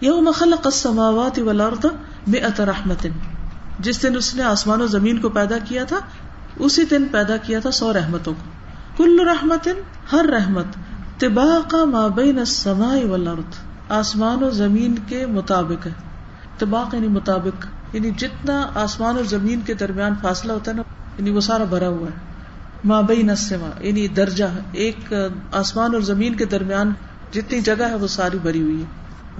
یوم خلق السماوات والارض مئت رحمت جس دن اس نے آسمان و زمین کو پیدا کیا تھا، اسی دن پیدا کیا تھا سو رحمتوں کو۔ کل رحمت ہر رحمت طباق ما بین السماء والارض۔ آسمان و زمین کے مطابق ہے۔ طباق یعنی مطابق یعنی جتنا آسمان اور زمین کے درمیان فاصلہ ہوتا ہے نا یعنی وہ سارا بھرا ہوا ہے۔ ماں بئی نسما یعنی درجہ، ایک آسمان اور زمین کے درمیان جتنی جگہ ہے وہ ساری بھری ہوئی ہے۔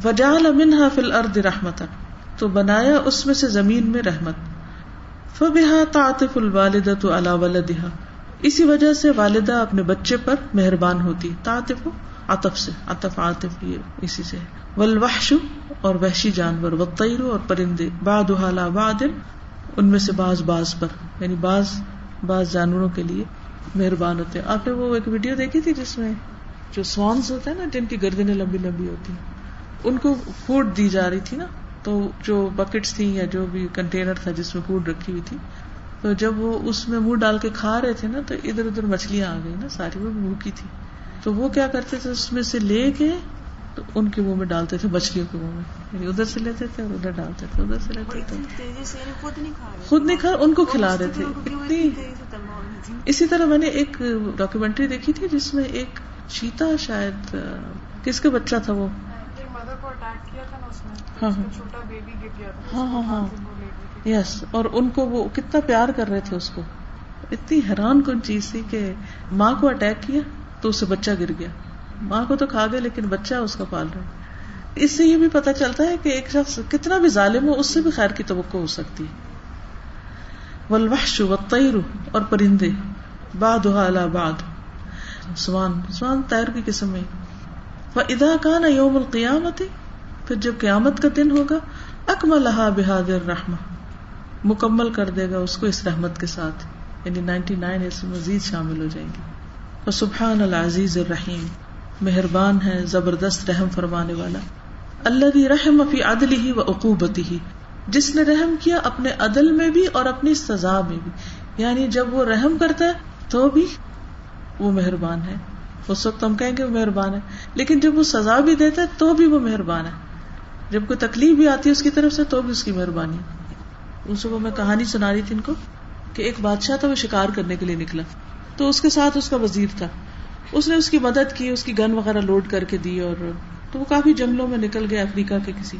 وجال منہا فل ارد رحمت تو بنایا اس میں سے زمین میں رحمت۔ فبحا تعطف الوالد تو اللہ ولدہ اسی وجہ سے والدہ اپنے بچے پر مہربان ہوتی تعطف، عطف سے، عطف عاطف یہ اسی سے ولوحش اور وحشی جانور و اور پرندے۔ باد بعد ان میں سے بعض بعض پر یعنی بعض بعض جانوروں کے لیے مہربان ہوتے ہیں۔ آپ نے وہ ایک ویڈیو دیکھی تھی جس میں جو سوانس ہوتے ہیں نا، جن کی گردنیں لمبی لمبی ہوتی ہیں، ان کو فوڈ دی جا رہی تھی نا، تو جو بکٹس تھی یا جو بھی کنٹینر تھا جس میں فوڈ رکھی ہوئی تھی، تو جب وہ اس میں منہ ڈال کے کھا رہے تھے نا، تو ادھر ادھر مچھلیاں آ گئی نا، ساری وہ منہ کی تھی۔ تو وہ کیا کرتے تھے، اس میں سے لے کے تو ان کے منہ میں ڈالتے تھے، مچھلیوں کے منہ میں۔ یعنی ادھر سے لیتے تھے اور ادھر ڈالتے تھے، ادھر سے لیتے تھے۔ خود نہیں کھا، ان کو کھلا رہے تھے۔ اتنی اسی طرح میں نے ایک ڈاکیومینٹری دیکھی تھی جس میں ایک چیتا شاید، کس کا بچہ تھا وہ؟ ہاں ہاں۔ ہاں ہاں, ہاں۔ یس اور ان کو وہ کتنا پیار کر رہے تھے اس کو۔ اتنی حیران کن چیز تھی کہ ماں کو اٹیک کیا تو اس سے بچہ گر گیا۔ ماں کو تو کھا گیا لیکن بچہ اس کا پال رہا ہے۔ اس سے یہ بھی پتا چلتا ہے کہ ایک شخص کتنا بھی ظالم ہو، اس سے بھی خیر کی توقع ہو سکتی ہے۔ والطیر اور پرندے بعد علی بعد سوان سوان تیر کی قسم میں فاذا كان يوم القیامت، پھر جب قیامت کا دن ہوگا اکملها بهذه الرحمہ۔ مکمل کر دے گا اس کو اس رحمت کے ساتھ۔ یعنی 99 اس میں مزید شامل ہو جائیں گی۔ سبحان العزیز الرحیم۔ مہربان ہے، زبردست رحم فرمانے والا۔ اللہ رحم فی عدل ہی و عقوبتی ہی جس نے رحم کیا اپنے عدل میں بھی اور اپنی سزا میں بھی۔ یعنی جب وہ رحم کرتا ہے تو بھی وہ مہربان ہے۔ اس وقت ہم کہیں گے وہ مہربان ہے۔ لیکن جب وہ سزا بھی دیتا ہے تو بھی وہ مہربان ہے۔ جب کوئی تکلیف بھی آتی ہے اس کی طرف سے تو بھی اس کی مہربانی اس کو میں کہانی سنا رہی تھی ان کو کہ ایک بادشاہ تھا وہ شکار کرنے کے لیے نکلا۔ تو اس کے ساتھ اس کا وزیر تھا۔ اس نے اس کی مدد کی، اس کی گن وغیرہ لوڈ کر کے دی اور تو وہ کافی جنگلوں میں نکل گیا افریقہ کے کسی۔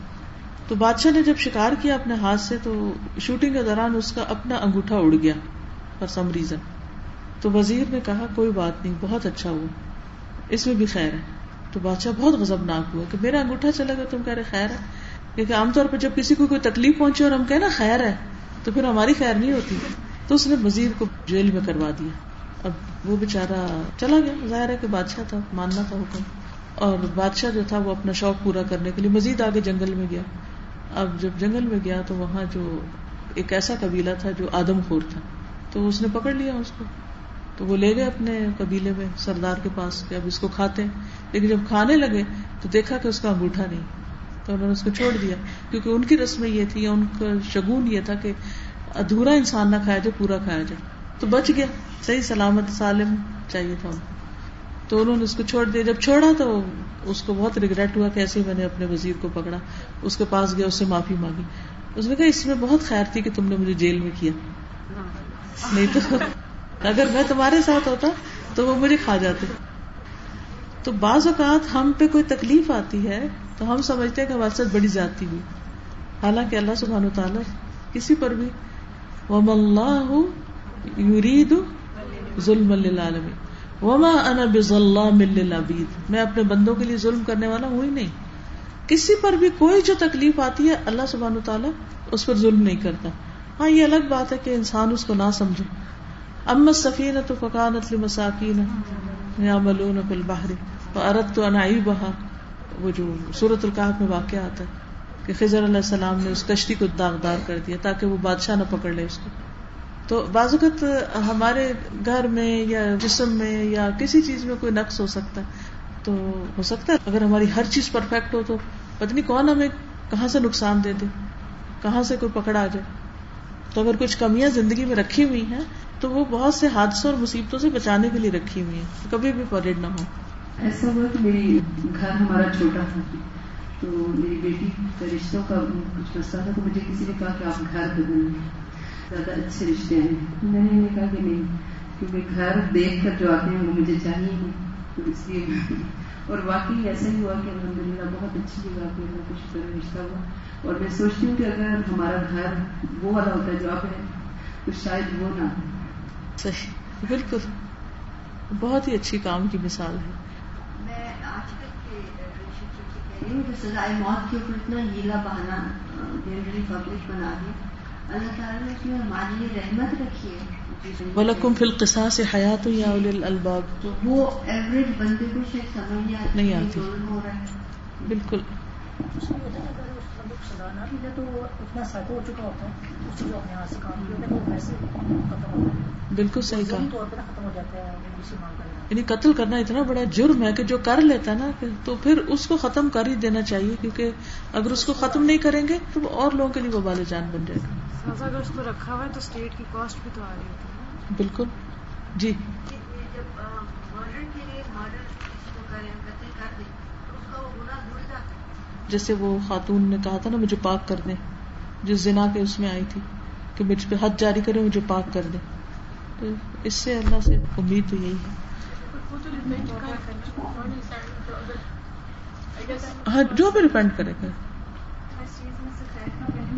تو بادشاہ نے جب شکار کیا اپنے ہاتھ سے تو شوٹنگ کے دوران اس کا اپنا انگوٹھا اڑ گیا فار سم ریزن تو وزیر نے کہا، کوئی بات نہیں، بہت اچھا ہوا۔ اس میں بھی خیر ہے۔ تو بادشاہ بہت غضبناک ہوا کہ میرا انگوٹھا چلا گیا، تم کہہ رہے خیر ہے۔ کیونکہ عام طور پر جب کسی کو کوئی تکلیف پہنچے اور ہم کہنا خیر ہے تو پھر ہماری خیر نہیں ہوتی۔ تو اس نے وزیر کو جیل میں کروا دیا۔ اب وہ بےچارا چلا گیا۔ ظاہر ہے کہ بادشاہ تھا، ماننا تھا حکم۔ اور بادشاہ جو تھا، وہ اپنا شوق پورا کرنے کے لیے مزید آگے جنگل میں گیا۔ اب جب جنگل میں گیا تو وہاں جو ایک ایسا قبیلہ تھا جو آدم خور تھا۔ تو اس نے پکڑ لیا اس کو۔ تو وہ لے گئے اپنے قبیلے میں، سردار کے پاس کہ اب اس کو کھاتے لیکن جب کھانے لگے تو دیکھا کہ اس کا انگوٹھا نہیں۔ تو انہوں نے اس کو چھوڑ دیا۔ کیونکہ ان کی رسم یہ تھی ان کا شگون یہ تھا کہ ادھورا انسان نہ کھایا جائے، پورا کھایا جائے۔ تو بچ گیا۔ صحیح سلامت سالم چاہیے تھا۔ تو انہوں نے اس کو چھوڑ دیا۔ جب چھوڑا تو اس کو بہت ریگریٹ ہوا کہ ایسے میں نے اپنے وزیر کو پکڑا۔ اس کے پاس گیا، اس سے معافی مانگی۔ اس نے کہا، اس میں بہت خیر تھی کہ تم نے مجھے جیل میں کیا۔ نہیں تو اگر میں تمہارے ساتھ ہوتا تو وہ مجھے کھا جاتے۔ تو بعض اوقات ہم پہ کوئی تکلیف آتی ہے تو ہم سمجھتے ہیں کہ ہمارے ساتھ بڑی زیادتی ہوئی۔ حالانکہ اللہ سبحانہ تعالیٰ کسی پر بھی۔ وم اللہ یرید ظلم للعالمین. وما انا بظلام للعبید. میں اپنے بندوں کے لیے ظلم کرنے والا ہوں ہی نہیں. کسی پر بھی کوئی جو تکلیف آتی ہے، اللہ سبحانہ تعالیٰ اس پر ظلم نہیں کرتا. ہاں یہ الگ بات ہے کہ انسان اس کو نہ سمجھے. اما سفینت فکانت لمساکین یعملون فی البحر فاردت ان اعیبها وہ جو سورۃ الکہف میں واقع آتا ہے کہ خضر علیہ السلام نے اس کشتی کو داغدار کر دیا تاکہ وہ بادشاہ نہ پکڑ لے اس کو. تو بعض اوقات ہمارے گھر میں یا جسم میں یا کسی چیز میں کوئی نقص ہو سکتا ہے، تو ہو سکتا ہے، اگر ہماری ہر چیز پرفیکٹ ہو تو پتہ کون ہمیں کہاں سے نقصان دے دے، کہاں سے کوئی پکڑا جائے۔ تو اگر کچھ کمیاں زندگی میں رکھی ہوئی ہیں، تو وہ بہت سے حادثوں اور مصیبتوں سے بچانے کے لیے رکھی ہوئی ہیں۔ کبھی بھی پریڈ نہ ہو ایسا ہوا کہ میری گھر ہمارا چھوٹا تھا، تو میری بیٹی کا رشتوں کا کچھ مسئلہ تھا، تو مجھے کسی نے کہا کہ آپ گھر بدل زیادہ اچھے رشتے ہیں۔ میں نے انہیں کہا کہ نہیں کیونکہ گھر دیکھ کر جو آتے ہیں وہ مجھے چاہیے تو اس لیے اور واقعی ایسا ہی ہوا کہ الحمد للہ بہت اچھی جگہ پہ اللہ کا شکر رشتہ ہوا۔ اور میں سوچتی ہوں کہ اگر ہمارا گھر وہ والا ہوتا ہے جو اب ہے تو شاید وہ نہ صحیح۔ بالکل۔ بہت ہی اچھی کام کی مثال ہے۔ میں آج تک کے ریلیشن شپ سے کہہ رہی ہوں کہ سزائے موت کے اوپر اتنا ہیلا بہانا جنرلی پبلک بنا دیا۔ اللہ تعالیٰ نے اس میں ہمارے لیے رحمت رکھی ہے وَلَكُمْ فِي الْقِصَاصِ حَيَاتٌ يَا أُولِي الْأَلْبَابِ۔ تو وہ ایوریج بندے کو شاید سمجھ نہیں آتی۔ بالکل۔ بالکل صحیح کہا۔ وہ یعنی قتل کرنا اتنا بڑا جرم ہے کہ جو کر لیتا ہے نا تو پھر اس کو ختم کر ہی دینا چاہیے کیونکہ اگر اس کو ختم نہیں کریں گے تو وہ اور لوگوں کے لیے وبال جان بن جائے گا۔ اگر اس کو رکھا ہوا ہے تو اسٹیٹ کی کاسٹ بھی تو آ رہی ہوتی ہے بالکل۔ جی۔ جب مرڈر کے لیے مرڈر کسی کو کریں قتل کر دیں تو اس کا وہ گناہ جیسے وہ خاتون نے کہا تھا نا مجھے پاک کر دیں۔ جو زنا کے اس میں آئی تھی کہ مجھ پہ حد جاری کرے مجھے پاک کر دیں۔ تو اس سے اللہ سے امید تو یہی ہے۔ ہاں جو بھی ریپینڈ کرے گا۔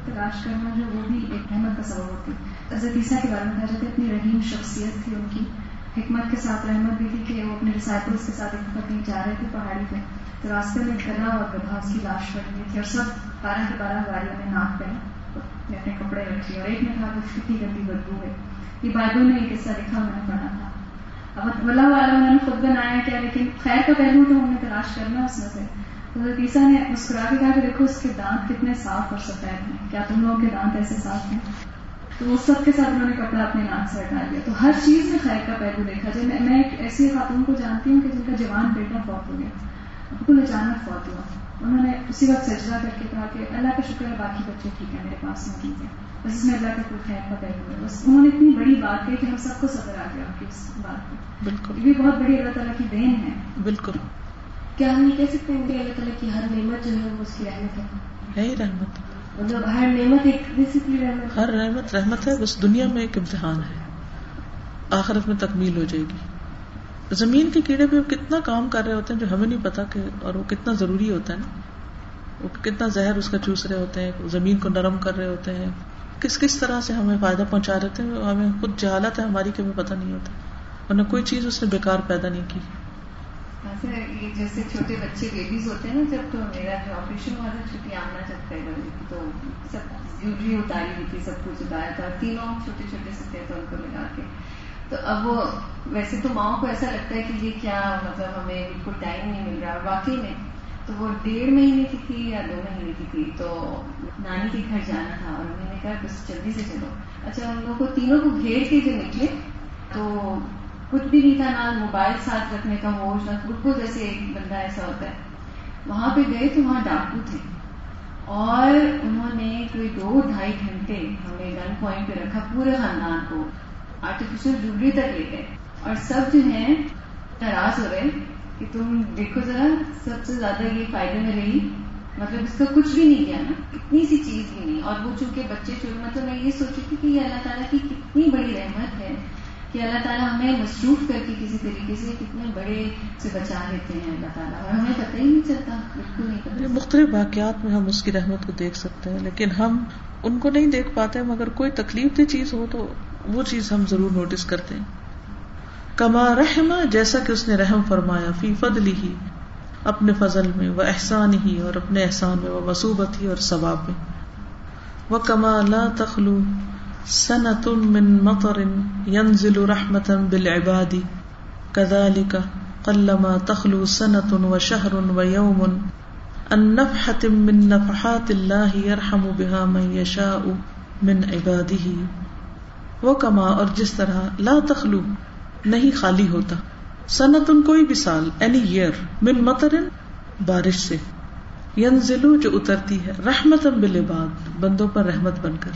تلاش کرنا جو وہ بھی ایک احمد کا سبب ہوتی۔ حضرت عیسیٰ کے بارے میں کہا جاتا ہے اتنی رحیم شخصیت تھی ان کی حکمت کے ساتھ رحمت بھی تھی کہ وہ اپنے ڈسائپلس کے ساتھ ایک کہیں جا رہے تھے پہاڑی پہ۔ تو راستے میں گلا اور گدھا اس کی لاش پڑ گئی تھی اور سب بارہ کے بارہ گاڑیوں نے ناک پہ نے اپنے کپڑے رکھے۔ اور ایک نے کہا کہ کتنی گندی بدبو ہے۔ یہ بائبل میں یہ قصہ لکھا میں نے پڑھا تھا۔ اب اللہ والا انہوں نے خود بنایا کیا، لیکن خیر کا پہلو تو ہم نے تلاش کرنا اس میں سے۔ حضرت عیسیٰ نے مسکرا کے کہا کہ دیکھو اس کے دانت کتنے صاف اور سفید ہیں۔ کیا تم لوگوں کے دانت ایسے صاف ہیں؟ تو اس سب کے ساتھ انہوں نے کپڑا اپنے ناک سے ہٹا دیا تو ہر چیز میں خیر کا پہلو دیکھا۔ جائے میں ایک ایسی خاتون کو جانتی ہوں کہ جن کا جوان بیٹا فوت ہو گیا۔ بالکل اچانک فوت ہوا۔ انہوں نے اسی وقت سجدہ کر کے کہا کہ اللہ کا شکر ہے، باقی بچے ٹھیک ہے میرے پاس موجود ہیں۔ اس میں اللہ کا کوئی خیر کا پہلو ہے۔ بس انہوں نے اتنی بڑی بات کہی کہ ہم سب کو صبر آ گیا اس بات کو بالکل۔ یہ بھی بہت بڑی اللہ تعالیٰ کی دین ہے۔ بالکل۔ کیا ہم یہ کہہ سکتے ہیں کہ اللہ تعالیٰ کی ہر نعمت جو ہے وہ اس کی رحمت ہے؟ ہے ہی رحمت۔ مطلب ہر نعمت ایک رحمت ہر رحمت رحمت ہے بس دنیا میں ایک امتحان ہے۔ آخرت میں تکمیل ہو جائے گی۔ زمین کے کیڑے پہ کتنا کام کر رہے ہوتے ہیں جو ہمیں نہیں پتا کہ اور وہ کتنا ضروری ہوتا ہے نا۔ وہ کتنا زہر اس کا چوس رہے ہوتے ہیں زمین کو نرم کر رہے ہوتے ہیں۔ کس کس طرح سے ہمیں فائدہ پہنچا رہے تھے، ہمیں خود جہالت ہے، ہماری کہ ہمیں پتہ نہیں ہوتا۔ ورنہ کوئی چیز اس نے بیکار پیدا نہیں کی۔ جیسے چھوٹے بچے بیبیز ہوتے ہیں نا، جب تو میرا جو آپریشن ہوا تھا، چھٹی آنا جب پیدا ہوئی تھی، تو سب جولری اتاری ہوئی تھی، سب کچھ اتارا تھا۔ تینوں چھوٹے چھوٹے سے تھے تو ان کو لگا کے۔ تو اب وہ ویسے تو ماؤں کو ایسا لگتا ہے کہ یہ کیا مطلب ہمیں بالکل ٹائم نہیں مل رہا۔ واقعی میں تو وہ ڈیڑھ مہینے کی تھی یا دو مہینے کی تھی تو نانی کے گھر جانا تھا اور انہوں نے کہا بس جلدی سے چلو۔ اچھا ان لوگوں کو تینوں کو گھیر کے جو نکلے تو کچھ بھی نہیں تھا نہ موبائل ساتھ رکھنے کا ہوش نہ بالکل جیسے ایک بندہ ایسا ہوتا ہے۔ وہاں پہ گئے تو وہاں ڈاکو تھے۔ اور انہوں نے کوئی دو ڈھائی گھنٹے ہمیں گن پوائنٹ پہ رکھا، پورے خاندان کو۔ آرٹیفیشل جولری تک لے گئے۔ اور سب جو ہیں ناراض ہو رہے۔ کہ تم دیکھو ذرا سب سے زیادہ یہ فائدے میں رہی مطلب اس کا کچھ بھی نہیں کیا نا اتنی سی چیز بھی نہیں۔ اور وہ چونکہ بچے چھوڑ مطلب میں یہ سوچی تھی کہ یہ اللہ تعالیٰ کی کتنی بڑی رحمت ہے کہ اللہ تعالیٰ ہمیں مصروف کر کے کسی طریقے سے کتنے بڑے سے بچا لیتے ہیں اللہ تعالیٰ۔ اور ہمیں پتہ ہی نہیں چلتا بالکل نہیں پتہ مختلف واقعات میں ہم اس کی رحمت کو دیکھ سکتے ہیں لیکن ہم ان کو نہیں دیکھ پاتے مگر کوئی تکلیف دہ چیز ہو تو وہ چیز ہم ضرور نوٹس کرتے ہیں۔ کما رحما جیسا کہ اس نے رحم فرمایا، فی فضلی ہی، اپنے فضل میں وہ احسان ہی، اور اپنے احسان میں وہ وصوبت ہی، اور ثواب میں۔ وہ کما لا تخلو سنت من مطر ينزل رحمة بالعباد كذلك قلما تخلو سنة وشهر ويوم النفحة من نفحات الله يرحم بها من يشاء من عباده۔ وكما اور جس طرح لا تخلو نہیں خالی ہوتا۔ سنتن کوئی بھی سال اینی ایئر من مطر بارش سے۔ ینزلو جو اترتی ہے رحمت بالعباد، بندوں پر رحمت بن کر۔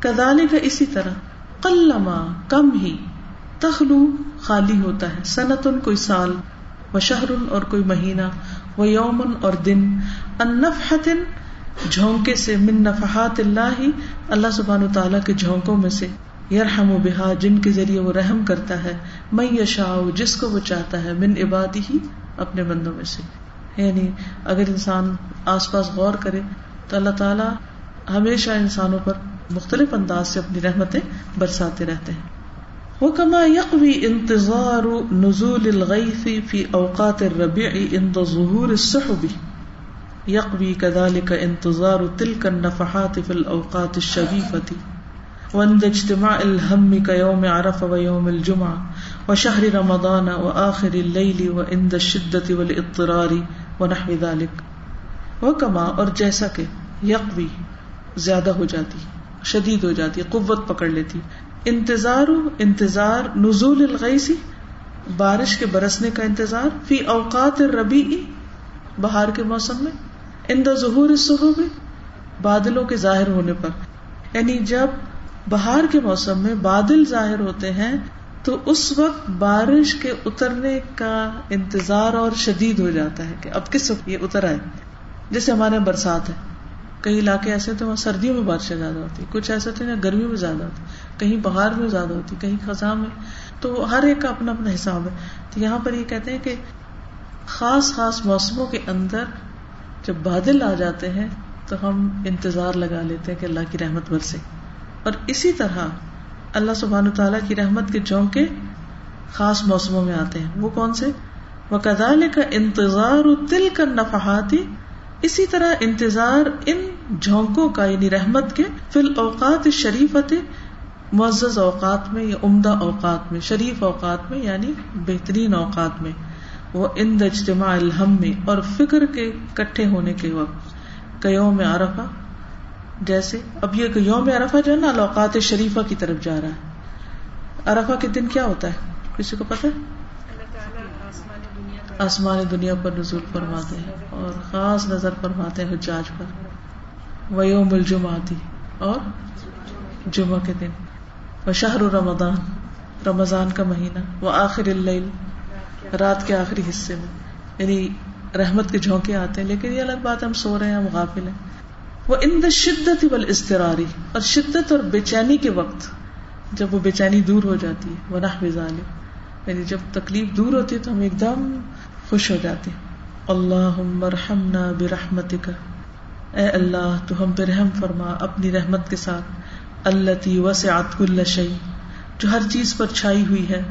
کدالی کا اسی طرح قلما کم ہی۔ تخلو، خالی ہوتا ہے۔ سنتن کوئی سال، و شہرن اور کوئی مہینہ، و یومن اور دن۔ انفحتن جھونکے سے۔ من نفحات اللہ ہی اللہ سبحان تعالیٰ کے جھونکوں میں سے۔ یرحم و بحا جن کے ذریعے وہ رحم کرتا ہے میں یشا جس کو وہ چاہتا ہے، من عبادی ہی اپنے بندوں میں سے۔ یعنی اگر انسان آس پاس غور کرے، تو اللہ تعالیٰ ہمیشہ انسانوں پر مختلف انداز سے اپنی رحمتیں برساتے رہتے ہیں۔ وہ کما یقوی انتظار نزول الغیث فی اوقات الربیع عند ظہور السحب۔ یقوی كذلك انتظار تلك النفحات في الاوقات الشبیفة وعند اجتماع الهم كيوم عرف ويوم الجمعة وشهر رمضان و آخر اللیل و وآخر الليل وعند الشدة والاضطرار ونحو ذلك وكما اور جیسا کہ یقوی زیادہ ہو جاتی، شدید ہو جاتی، قوت پکڑ لیتی۔ انتظار انتظار نزول الغیسی بارش کے برسنے کا انتظار، فی اوقات ربی بہار کے موسم میں ان ظہور صحب بادلوں کے ظاہر ہونے پر۔ یعنی جب بہار کے موسم میں بادل ظاہر ہوتے ہیں، تو اس وقت بارش کے اترنے کا انتظار اور شدید ہو جاتا ہے کہ اب کس وقت یہ اتر آئے۔ جیسے ہمارے یہاں برسات ہے کئی علاقے ایسے تو وہاں سردیوں میں بارشیں زیادہ ہوتی کچھ ایسے تھے نا گرمیوں میں زیادہ ہوتی کہیں بہار میں زیادہ ہوتی کہیں خزاں میں۔ تو ہر ایک کا اپنا اپنا حساب ہے۔ تو یہاں پر یہ کہتے ہیں کہ خاص خاص موسموں کے اندر جب بادل آ جاتے ہیں تو ہم انتظار لگا لیتے ہیں کہ اللہ کی رحمت برسے۔ اور اسی طرح اللہ سبحان تعالیٰ کی رحمت کے جھونکے خاص موسموں میں آتے ہیں۔ وہ کون سے؟ وہ کدال کا انتظار تل کا نفحاتی اسی طرح انتظار ان جھونکوں کا یعنی رحمت کے فی الاوقات شریفت معزز اوقات میں یا عمدہ اوقات میں، شریف اوقات میں یعنی بہترین اوقات میں۔ وہ ان اجتماع الحم میں اور فکر کے کٹھے ہونے کے وقت کیوم عرفہ جیسے اب یہ یوم عرفہ جو ہے نا الاوقات شریفہ کی طرف جا رہا ہے۔ عرفہ کے دن کیا ہوتا ہے؟ کسی کو پتا آسمان دنیا پر نزول فرماتے ہیں اور خاص نظر فرماتے ہیں حجاج پر۔ ویوم الجمعاتی اور جمعہ کے دن۔ وہ شہر رمضان رمضان کا مہینہ۔ وہ آخر اللیل، رات کے آخری حصے میں۔ یعنی رحمت کے جھونکے آتے ہیں، لیکن یہ الگ بات ہم سو رہے ہیں، ہم غافل ہیں۔ وہ ان شدت بل استراری اور شدت اور بے چینی کے وقت جب وہ بے چینی دور ہو جاتی ہے، وہ نہ یعنی جب تکلیف دور ہوتی ہے تو ہم ایک دم خوش ہو جاتے اللہ مرحمنا برحمت کا اے اللہ، تو ہم پہ رحم فرما اپنی رحمت کے ساتھ۔ اللہ تی وسعت کل شعی جو ہر چیز پر چھائی ہوئی ہے۔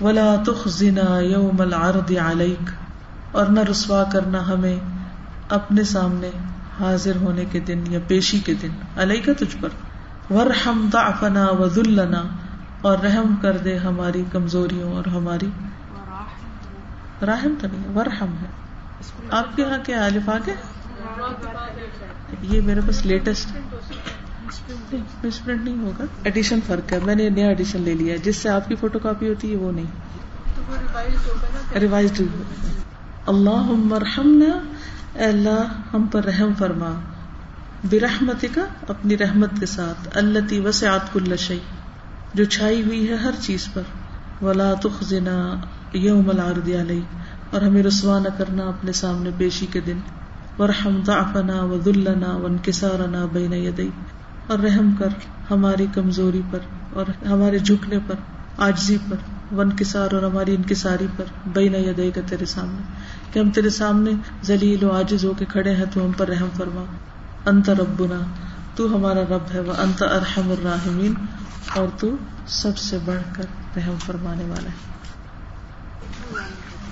ولا تخزنا یوم العرض علیک۔ اور نہ رسوا کرنا ہمیں اپنے سامنے۔ حاضر ہونے کے دن یا پیشی کے دن علیہ کا تجھ پر ورحم ضعفنا وذلنا اور رحم کر دے ہماری کمزوریوں اور ہماری راہم تو نہیں ورحم ہے۔ آپ کے یہاں کیا الف آگے یہ میرے پاس لیٹسٹ مس پرنٹ نہیں ہوگا۔ ایڈیشن فرق ہے۔ میں نے نیا ایڈیشن لے لیا جس سے آپ کی فوٹو کاپی ہوتی ہے وہ نہیں۔ ریوائز اللہ مرحمنا اللہ، ہم پر رحم فرما۔ برحمت کا اپنی رحمت کے ساتھ۔ اللہ تی وسعت کل شعی جو چھائی ہوئی ہے ہر چیز پر۔ ولا تخزنا یوم العرض علیہ۔ اور ہمیں رسوا نہ کرنا اپنے سامنے پیشی کے دن۔ ورحم ضعفنا وذلنا وانکسارنا بین یدی اور رحم کر ہماری کمزوری پر اور ہمارے جھکنے پر آجزی پر۔ ون کسار اور ہماری انکساری پر۔ بین یدئی کا تیرے سامنے۔ کہ ہم تیرے سامنے ذلیل و عاجز ہو کے کھڑے ہیں تو ہم پر رحم فرما۔ انت ربنا تو ہمارا رب ہے وہ انت ارحم الراحمین۔ اور تو سب سے بڑھ کر رحم فرمانے والا ہے۔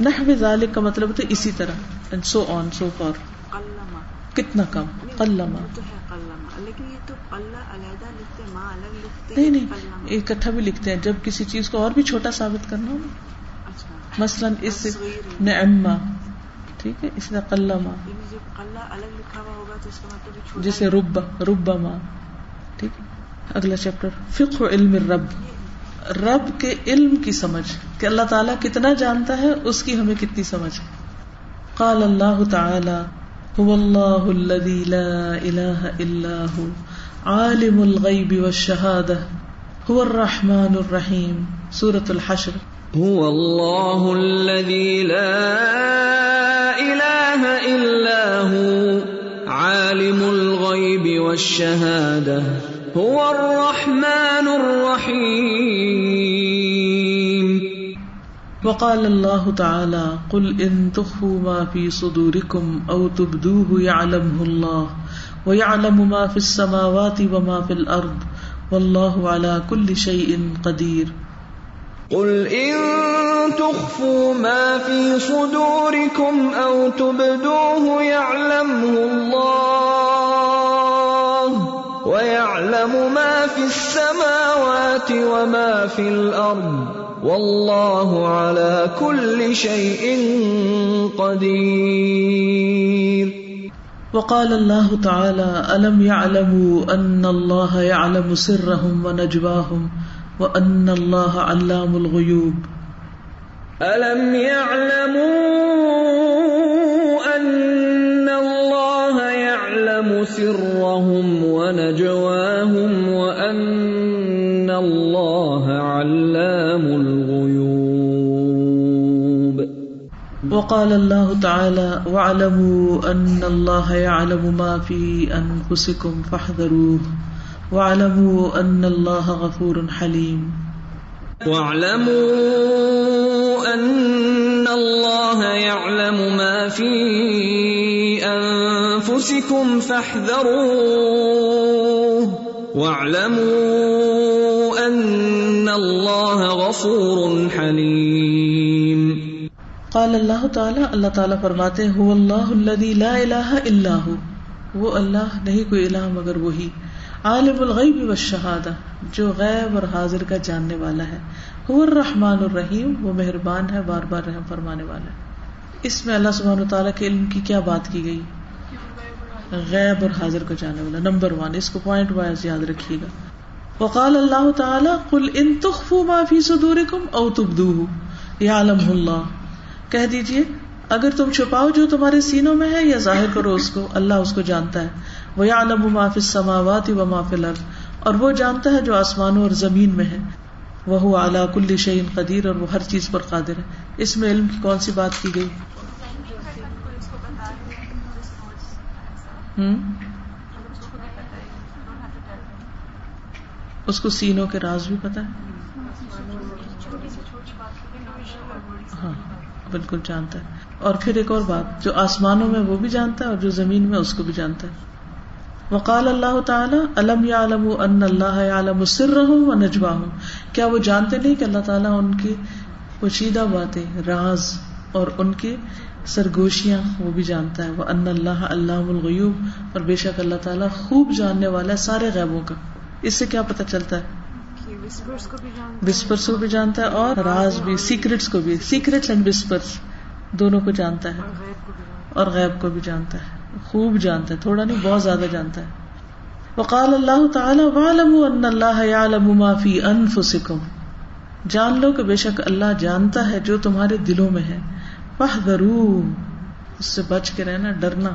نحو ذالک کا مطلب ہے اسی طرح۔ سو آن سو فار کتنا کم؟ قلما۔ نہیں نہیں اکٹھا بھی لکھتے ہیں۔ جب کسی چیز کو اور بھی چھوٹا ثابت کرنا ہو اچھا۔ مثلاً اس سے نعما ٹھیک ہے؟ اس طرح قلما مطلب جیسے ربا ربا ماں۔ ٹھیک ہے؟ اگلا چیپٹر۔ فقہ علم رب رب کے علم کی سمجھ۔ کہ اللہ تعالیٰ کتنا جانتا ہے، اس کی ہمیں کتنی سمجھ ہے۔ قال اللہ تعالی، هو اللہ الذي لا الہ الا هو، عالم الغیب والشہادة هو الرحمن الرحیم۔ سورة الحشر۔ هو اللہ الذي لا الہ الا هو، عالم الغیب والشہادة هو الرحمن الرحيم. وقال الله تعالى قل إن تخفوا ما في صدوركم أو تبدوه يعلمه الله، ويعلم ما في السماوات وما في الأرض، والله على كل شيء قدير. قل إن تخفوا ما في صدوركم أو تبدوه يعلمه الله ويعلم ما في السماوات وما في الأرض والله على كل شيء قدير. وقال الله تعالى، ألم يعلموا أن الله يعلم سرهم ونجواهم وأن الله علام الغيوب ألم يعلموا سرهم ونجواهم وأن الله علام الغيوب وقال الله تعالى واعلموا ان الله يعلم ما في انفسكم فاحذروه واعلموا ان الله غفور حليم واعلموا ان الله يعلم ما في انفسكم فاحذروه. واعلموا ان الله غفور حليم قال اللہ تعالیٰ اللہ تعالیٰ فرماتے هو اللہ الذي لا الہ الا هو وہ اللہ نہیں کوئی الہ مگر وہی۔ عالم الغیب والشہادہ جو غیب اور حاضر کا جاننے والا ہے۔ هو الرحمن الرحیم، وہ مہربان ہے، بار بار رحم فرمانے والا ہے۔ اس میں اللہ سبحانہ تعالیٰ کے علم کی کیا بات کی گئی؟ غیب اور حاضر کو جاننے والا۔ نمبر ون اس کو پوائنٹ وائز یاد رکھیے گا۔ وقال اللہ تعالیٰ، قل ان تخفوا ما فی صدورکم او تبدوه۔ یعلمہ اللہ۔ کہہ دیجیے اگر تم چھپاؤ جو تمہارے سینوں میں ہے یا ظاہر کرو اس کو، اللہ اس کو جانتا ہے۔ وہ عالم معاف سماوات و معاف الارض اور وہ جانتا ہے جو آسمانوں اور زمین میں ہے۔ وہ اعلیٰ کل شعین قدیر اور وہ ہر چیز پر قادر ہے۔ اس میں علم کی کون سی بات کی گئی؟ ہوں اس کو سینوں کے راز بھی پتا ہے؟ ہاں بالکل جانتا ہے۔ اور پھر ایک اور بات، جو آسمانوں میں وہ بھی جانتا ہے اور جو زمین میں اس کو بھی جانتا ہے۔ وقال اللہ تعالیٰ علم یا علم ان اللہ عالم سر رہوں و نجوا ہوں کیا وہ جانتے نہیں کہ اللہ تعالیٰ ان کی پوشیدہ باتیں، راز اور ان کی سرگوشیاں، وہ بھی جانتا ہے وہ ان اللہ اللہ الغیوب اور بے شک اللہ تعالیٰ خوب جاننے والا ہے سارے غیبوں کا۔ اس سے کیا پتہ چلتا ہے؟ وسپرس کو بھی جانتا ہے اور راز بھی، سیکرٹس کو بھی۔ سیکرٹس اینڈ وسپرس دونوں کو جانتا ہے اور غیب کو بھی جانتا ہے۔ خوب جانتا ہے، تھوڑا نہیں، بہت زیادہ جانتا ہے۔ وقال اللہ تعالی وعلم ان اللہ یعلم ما فی انفسکم. جان لو کہ بے شک اللہ جانتا ہے جو تمہارے دلوں میں ہے۔ فاحذروه اس سے بچ کے رہنا، ڈرنا،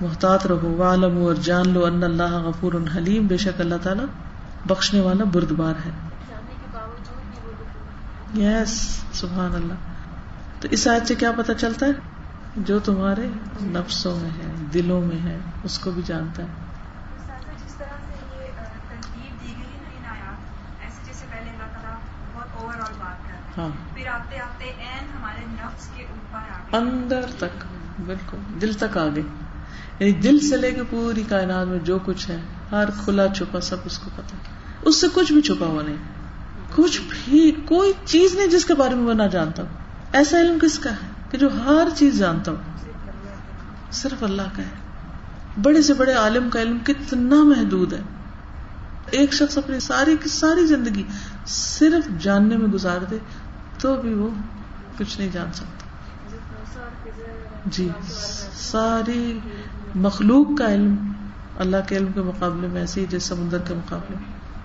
محتاط رہو۔ وعلم اور جان لو ان اللہ غفور حلیم، بے شک اللہ تعالی بخشنے والا بردبار ہے۔ یس سبحان اللہ۔ تو اس آیت سے کیا پتا چلتا ہے؟ جو تمہارے نفسوں میں ہے دلوں میں ہے اس کو بھی جانتا ہے۔ ہاں۔ اندر تک بالکل دل تک آ گئے۔ یعنی دل سے لے کے پوری کائنات میں جو کچھ ہے ہر کھلا چھپا سب اس کو پتا اس سے کچھ بھی چھپا ہوا نہیں۔ کچھ بھی کوئی چیز نہیں جس کے بارے میں وہ نہ جانتا ایسا علم کس کا ہے؟ کہ جو ہر چیز جانتا ہوں، صرف اللہ کا ہے۔ بڑے سے بڑے عالم کا علم کتنا محدود ہے۔ ایک شخص اپنی ساری کی ساری زندگی صرف جاننے میں گزار دے تو بھی وہ کچھ نہیں جان سکتا۔ جی ساری مخلوق کا علم اللہ کے علم کے مقابلے میں ایسے ہی، جیسے سمندر کے مقابلے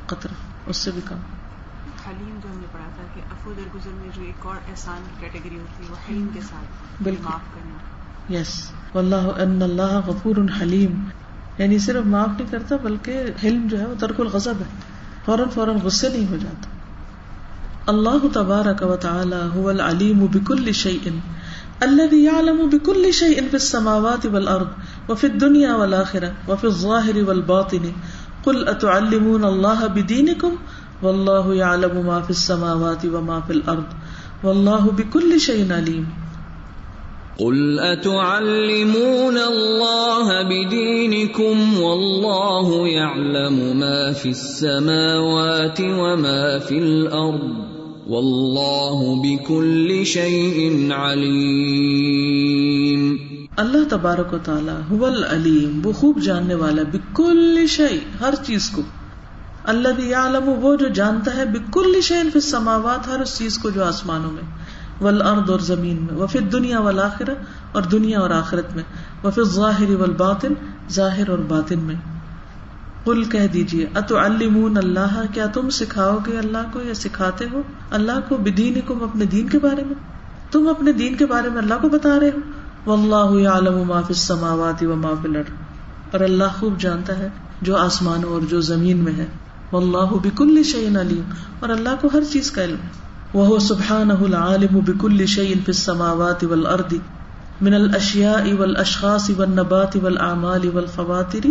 قطر اس سے بھی کم حلیم جو ہم نے کہ افو درگزر میں جو ایک اور احسان کی کیٹیگری ہوتی ہے وہ حلیم کے ساتھ بالکل۔ معاف کرنا۔ یس واللہ ان اللہ غفور حلیم۔ یعنی صرف معاف نہیں کرتا بلکہ حلم جو ہے وہ ترک الغضب ہے۔ فوراً فوراً غصے نہیں ہو جاتا۔ اللہ تبارک و تعالی هو العلیم بكل شيء الذي يعلم بكل شيء في السماوات والارض وفي الدنيا والاخره وفي الظاهر والباطن۔ قل اتعلمون الله بدينكم والله يعلم ما في السماوات وما في الارض والله بكل شيء عليم قل اتعلمون الله بدينكم والله يعلم ما في السماوات وما في الارض والله بكل شيء عليم اللہ تبارک و تعالی هو العلیم وہ خوب جاننے والا بکل شيء ہر چیز کو۔ اللہ یعلم، وہ جو جانتا ہے بکل شيء فی السماوات، ہر اس چیز کو جو آسمانوں میں والارض اور زمین میں وفی دنیا والآخرہ اور دنیا اور آخرت میں وفی الظاہر والباطن، ظاہر اور باطن میں۔ قل کہہ دیجیے اتعلمون اللہ کیا تم سکھاؤ گے اللہ کو یا سکھاتے ہو؟ اللہ کو بدینکم اپنے دین کے بارے میں۔ تم اپنے دین کے بارے میں اللہ کو بتا رہے ہو۔ واللہ یعلم ما فی السماوات و ما فی الارض اور اللہ خوب جانتا ہے جو آسمانوں اور جو زمین میں ہے۔ واللہ بکل شیء علیم۔ اور اللہ کو ہر چیز کا علم۔ ہے وہ سبحان العالم بكل شيء في السماوات والارض من الاشياء والاشخاص والنبات والاعمال والخواطر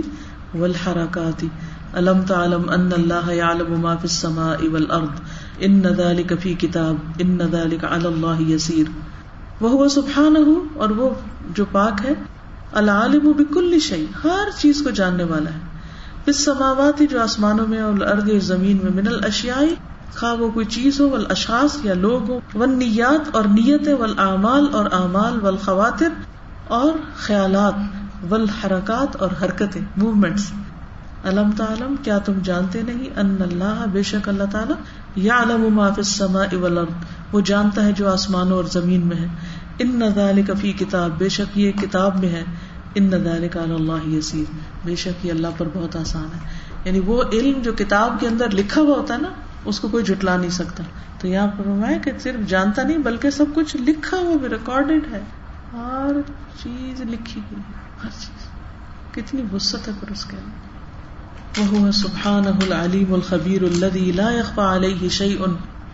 والحركات الم تعلم ان الله يعلم ما في السماء والارض۔ ان ذلك في كتاب ان ذلك على الله يسير وہ سبحانہ اور وہ جو پاک ہے، العالم بكل شيء ہر چیز کو جاننے والا ہے۔ اس سماواتی جو آسمانوں میں اور ارد زمین میں من الاشیائی، خواہ وہ کوئی چیز ہو اشخاص یا لوگ ہو ون نیات اور نیت اعمال اور اعمال ول خواتر اور خیالات ول حرکات اور حرکتیں موومینٹس علم تعلم، کیا تم جانتے نہیں؟ ان اللہ، بے شک اللہ تعالیٰ یا علم ما فی السماء والارض. وہ جانتا ہے جو آسمانوں اور زمین میں ہے. ان نظال کفی کتاب، بے شک یہ کتاب میں ہے. ان نظال کا اللہ یسیر۔ بے شک یہ اللہ پر بہت آسان ہے۔ یعنی وہ علم جو کتاب کے اندر لکھا ہوا ہوتا ہے نا، اس کو کوئی جٹلا نہیں سکتا۔ تو یہاں پر کہ صرف جانتا نہیں، بلکہ سب کچھ لکھا ہوا بھی ریکارڈیڈ ہے۔ ہر چیز لکھی ہوئی ہر چیز۔ کتنی وسط ہے پر اس کے اندر۔ وہ سبحان العلیم الخبیر الذي لا يخفى عليه شيء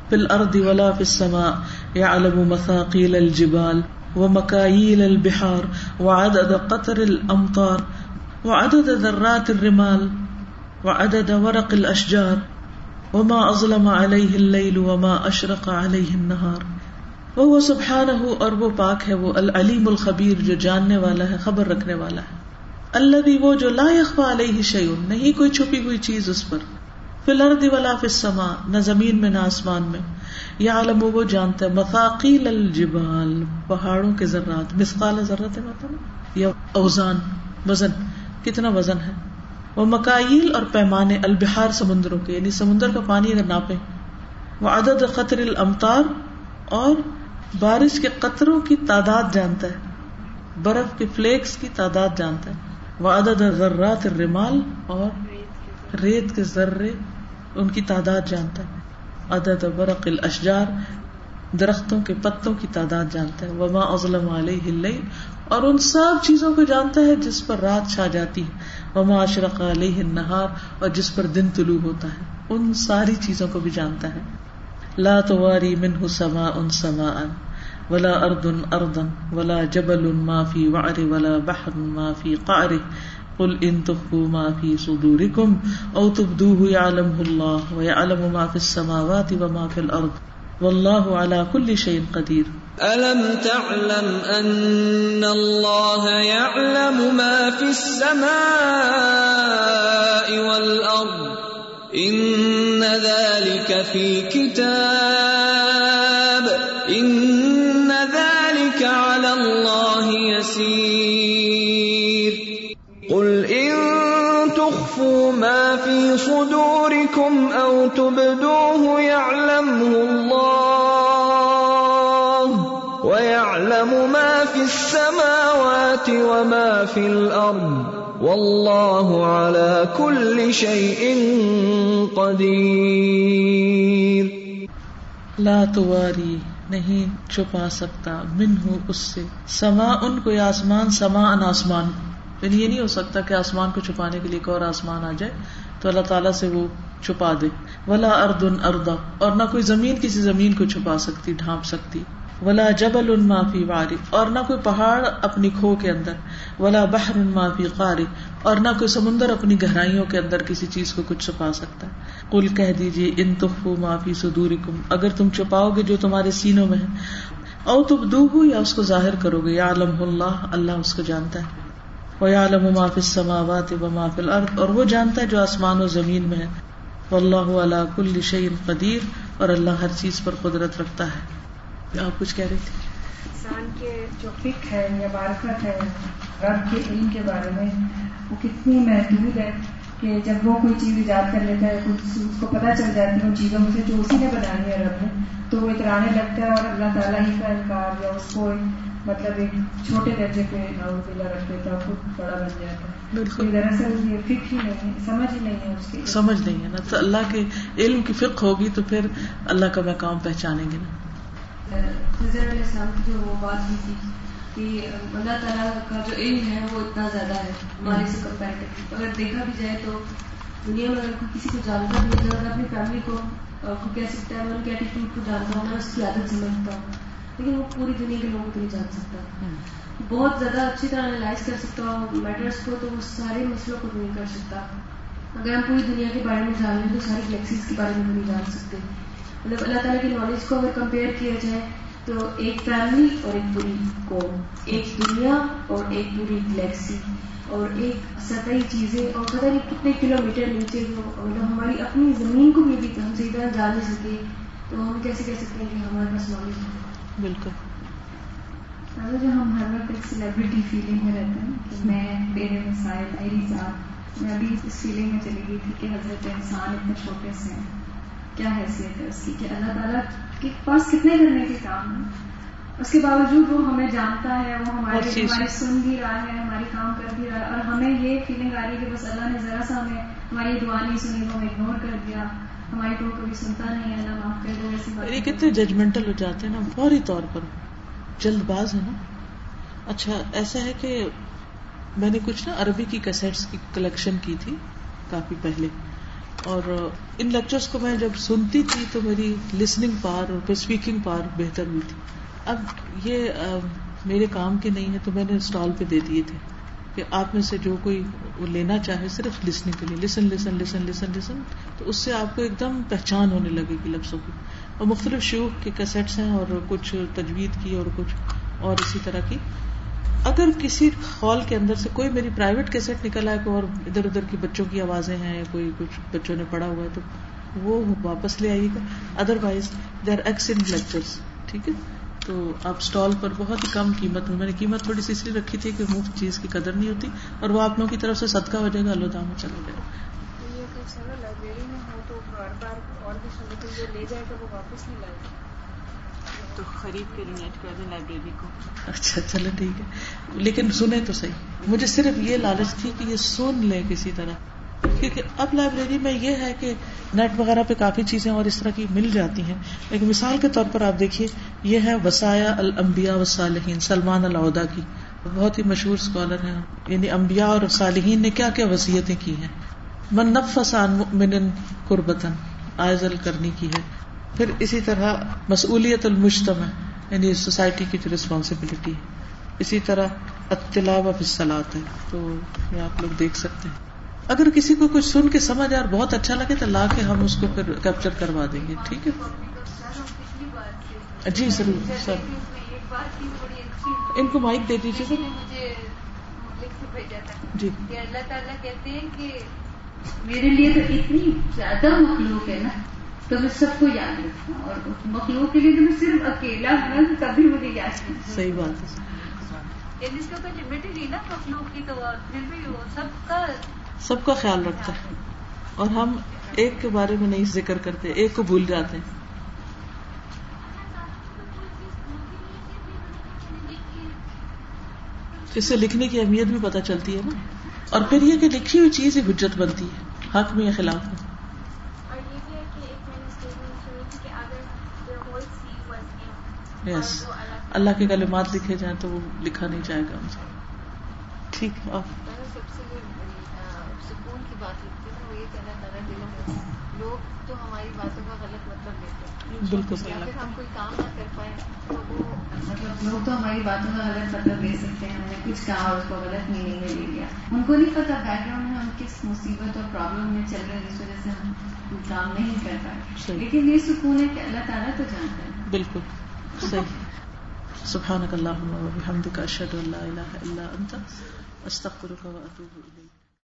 في الارض ولا في السماء يعلم مثاقيل الجبال۔ ومكاييل البحار وعدد قطر الامطار وعدد ذرات الرمال وعدد ورق الاشجار وما اظلم عليه الليل وما اشرق عليه النهار وہ سبحانہ اور وہ پاک ہے، وہ العلیم الخبیر جو جاننے والا ہے، خبر رکھنے والا ہے۔ اللہ بھی وہ جو لا يخفى علیہ شیون نہیں کوئی چھپی ہوئی چیز اس پر۔ فی الارض ولا فی السماء، نہ زمین میں نہ آسمان میں۔ یا عالم وہ جانتا ہے مثاقیل الجبال، پہاڑوں کے ذرات مسقال ذرات مطلب۔ یا اوزان، وزن، کتنا وزن ہے۔ وہ مکائل اور پیمانے البہار سمندروں کے یعنی سمندر کا پانی اگر ناپے وہ عدد قطر الامتار اور بارش کے قطروں کی تعداد جانتا ہے۔ برف کے فلیکس کی تعداد جانتا ہے۔ وہ عدد ذرات الرمال اور ریت کے ذرے۔ ان کی تعداد جانتا ہے۔ عدد برق الاشجار درختوں کے پتوں کی تعداد جانتا ہے۔ وما ازلم علیہ اور ان سب چیزوں کو جانتا ہے جس پر رات چھا جاتی ہے۔ وما اشرق علیہ النہار اور جس پر دن طلوع ہوتا ہے۔ ان ساری چیزوں کو بھی جانتا ہے۔ لا تواری منہ سما ان سما ولا ارد اردن ولا جبل ما فی وعر ولا بحر ما فی قعر۔ قل ان تخفوا ما في صدوركم او تبدوه يعلمه الله ويعلم ما في السماوات وما في الارض والله على كل شيء قدير ألم تعلم أن الله يعلم ما في السماء والأرض إن ذلك في كتاب صدوركم تبدوه يعلمه الله ويعلم ما في السماوات وما في الأرض والله على كل شيء قدير لا تواری نہیں چھپا سکتا من ہوں اس سے۔ سما ان کو آسمان، سما ان آسمان۔ یعنی یہ نہیں ہو سکتا کہ آسمان کو چھپانے کے لیے ایک اور آسمان آ جائے، تو اللہ تعالیٰ سے وہ چھپا دے۔ ولا ارد ان اردا اور نہ کوئی زمین کسی زمین کو چھپا سکتی، ڈھانپ سکتی۔ ولا جبل ان معافی واری، اور نہ کوئی پہاڑ اپنی کھو کے اندر۔ ولا بحر ان معافی قاری، اور نہ کوئی سمندر اپنی گہرائیوں کے اندر کسی چیز کو کچھ چھپا سکتا۔ ہے کل کہہ دیجیے ان تخو معافی سدوری کم اگر تم چھپاؤ گے جو تمہارے سینوں میں ہے۔ او تم دو ہو یا اس کو ظاہر کرو گے۔ یا علم اللہ اللہ اس کو جانتا ہے۔ وہ یا علم معافی سماوات و معافی اور وہ جانتا ہے جو آسمان و زمین میں ہے۔ اللہ علیہ کل شعین قدیر اور اللہ ہر چیز پر قدرت رکھتا ہے۔ آپ کچھ کہہ رہی تھی انسان کے جو فک ہے یا معرفت ہے، رب کے علم کے بارے میں، وہ کتنی محدود ہے کہ جب وہ کوئی چیز ایجاد کر لیتا ہے اس کو پتہ چل جاتی ہے ان چیزوں میں سے جو اسی نے بنانی ہے رب نے، تو وہ اترانے لگتا ہے اور اللہ تعالیٰ ہی کا انکار یا اس کو مطلب ایک چھوٹے درجے پہ ناؤ رکھ دیتا ہے خود بڑا بن جاتا ہے۔ بالکل۔ دراصل یہ فک ہی نہیں ہے سمجھ ہی نہیں ہے اس کی۔ سمجھ نہیں ہے نا۔ تو اللہ کے علم کی فک ہوگی تو پھر اللہ کا مقام پہچانیں گے نا۔ علیہ السلام کی جو وہ بات ہوئی تھی کہ اللہ تعالیٰ کا جو علم ہے وہ اتنا زیادہ ہے ہمارے سے کمپیریٹو اگر دیکھا بھی جائے تو دنیا میں اگر کسی کو جانتا بھی اگر اپنی فیملی کو کہہ سکتا ہے ان کے ایٹیٹیوڈ کو جانتا اس کی عادت سمجھتا ہوں۔ لیکن وہ پوری دنیا کے لوگوں کو نہیں جان سکتا۔ بہت زیادہ اچھی طرح انالائز کر سکتا ہوں میٹرس کو تو وہ سارے مسئلوں کو نہیں کر سکتا۔ اگر ہم پوری دنیا کے بارے میں جان لیں تو ساری گلیکسیز کے بارے میں بھی نہیں جان سکتے۔ مطلب اللہ تعالیٰ کی نالج کو اگر کمپیئر کیا جائے تو ایک فیملی اور ایک پوری قوم ایک دنیا اور ایک پوری گلیکسی اور ایک سطحی چیزیں اور پتہ نہیں کتنے کلو میٹر نیچے جو مطلب ہماری اپنی زمین کو بھی بھی ہم صحیح طرح جان نہیں سکے تو ہم کیسے کہہ سکتے ہیں کہ ہمارے پاس نالج ہے؟ بالکل۔ جو ہم ہر وقت ایک سیلیبریٹی فیلنگ میں رہتے ہیں کہ میں میرے مسائل میری ذات میں ابھی اس فیلنگ میں چلی گئی تھی کہ حضرت انسان اتنے چھوٹے سے ہیں۔ کیا حیثیت ہے اس کی؟ کہ اللہ تعالیٰ کے پاس کتنے کرنے کے کام ہیں؟ اس کے باوجود وہ ہمیں جانتا ہے وہ ہمارے ہماری سن بھی رہا ہے ہماری کام کر بھی رہا ہے اور ہمیں یہ فیلنگ آ رہی ہے کہ بس اللہ نے ذرا سا ہمیں ہماری دعا نہیں سنی وہ ہمیں اگنور کر دیا۔ ہماری ٹو کبھی سنتا نہیں ہے اللہ معاف کر ایسی یہ کتنے ججمنٹل ہو جاتے ہیں نا فوری طور پر۔ جلد باز ہے نا۔ اچھا ایسا ہے کہ میں نے کچھ نا عربی کی کیسٹس کی کلیکشن کی تھی کافی پہلے۔ اور ان لیکچرس کو میں جب سنتی تھی تو میری لسننگ پار اور پھر اسپیکنگ پار بہتر ہوئی تھی۔ اب یہ میرے کام کے نہیں ہے تو میں نے اسٹال پہ دے دیے تھے۔ کہ آپ میں سے جو کوئی وہ لینا چاہے صرف لسننگ کے لیے. لسن لسن لسن لسن لسن تو اس سے آپ کو ایک دم پہچان ہونے لگے گی لفظوں کی. اور مختلف شیوخ کے کیسٹس ہیں اور کچھ تجوید کی اور کچھ اور اسی طرح کی. اگر کسی ہال کے اندر سے کوئی میری پرائیویٹ کیسٹ نکل آئے اور ادھر ادھر کی بچوں کی آوازیں ہیں یا کوئی کچھ بچوں نے پڑھا ہوا ہے تو وہ واپس لے آئیے گا. Otherwise they are excellent lectures ٹھیک ہے؟ تو آپ اسٹال پر بہت ہی کم قیمت میں میں نے قیمت تھوڑی سی اس لیے رکھی تھی کہ مفت چیز کی قدر نہیں ہوتی اور وہ آپ لوگوں کی طرف سے صدقہ ہو جائے گا اللہ چلا جائے لائبریری میں ہو تو بار بار اور بھی جو لے جائے گا وہ واپس نہیں لائے۔ گا تو خرید کے ریلیٹ کر دیں لائبریری کو۔ اچھا چلو ٹھیک ہے۔ لیکن سنیں تو صحیح مجھے صرف یہ لالچ تھی کہ یہ سن لیں کسی طرح۔ کیونکہ اب لائبریری میں یہ ہے کہ نیٹ وغیرہ پہ کافی چیزیں اور اس طرح کی مل جاتی ہیں۔ لیکن مثال کے طور پر آپ دیکھیے، یہ ہے وسایا المبیا و سلمان العدا کی۔ بہت ہی مشہور اسکالر ہیں۔ یعنی امبیا اور صالحین نے کیا کیا وسیعتیں کی ہیں۔ من نفسان من قربتن آئزل کرنی کی ہے۔ پھر اسی طرح مسئولیت المجتمع یعنی سوسائٹی کی جو ریسپانسبلٹی ہے۔ اسی طرح اطلاع و فصلات ہے۔ تو یہ آپ لوگ دیکھ سکتے ہیں۔ اگر کسی کو کچھ سن کے سمجھ اور بہت اچھا لگے تو لا کے ہم اس کو پھر کیپچر کروا دیں گے ٹھیک ہے؟ جی ضرور سر۔ ان کو مائک دے دیجیے سر۔ جی۔ اللہ تعالیٰ کہتے ہیں کہ میرے لیے تو اتنی زیادہ مخلوق ہے نا تو میں سب کو یاد رکھوں اور مخلوق کے لیے تو میں صرف اکیلا ہوں کبھی مجھے یاد نہیں صحیح بات ہے یعنی اس کا کوئی لمٹ ہی نہیں نا مخلوق کی تو پھر بھی وہ سب کا سب کا خیال رکھتا ہے۔ اور ہم ایک کے بارے میں نہیں ذکر کرتے ایک کو بھول جاتے ہیں۔ اس سے لکھنے کی اہمیت بھی پتہ چلتی ہے نا۔ اور پھر یہ کہ لکھی ہوئی چیز ہی حجت بنتی ہے حق میں یا خلاف میں۔ یس اللہ کے کلمات لکھے جائیں تو وہ لکھا نہیں جائے گا ٹھیک ہے آپ سکون کی بات لکھتے ہیں وہ یہ کہنا چاہ رہا دلوں میں لوگ تو ہماری باتوں کا غلط مطلب لیتے ہیں بالکل یا پھر ہم کوئی کام نہ کر پائے تو وہ مطلب لوگ تو ہماری باتوں کا غلط مطلب لے سکتے ہیں ہم نے کچھ کہا اس کو غلط میننگ میں لے لیا۔ ان کو نہیں پتا بیک گراؤنڈ میں ہم کس مصیبت اور پرابلم میں چل رہے ہیں جس وجہ سے ہم کام نہیں کر پائے۔ لیکن یہ سکون ہے کہ اللہ تعالیٰ تو جانتا ہے۔ بالکل۔ صحیح۔ سبحانك اللهم وبحمدك اشهد ان لا اله الا انت استغفرك واتوب اليك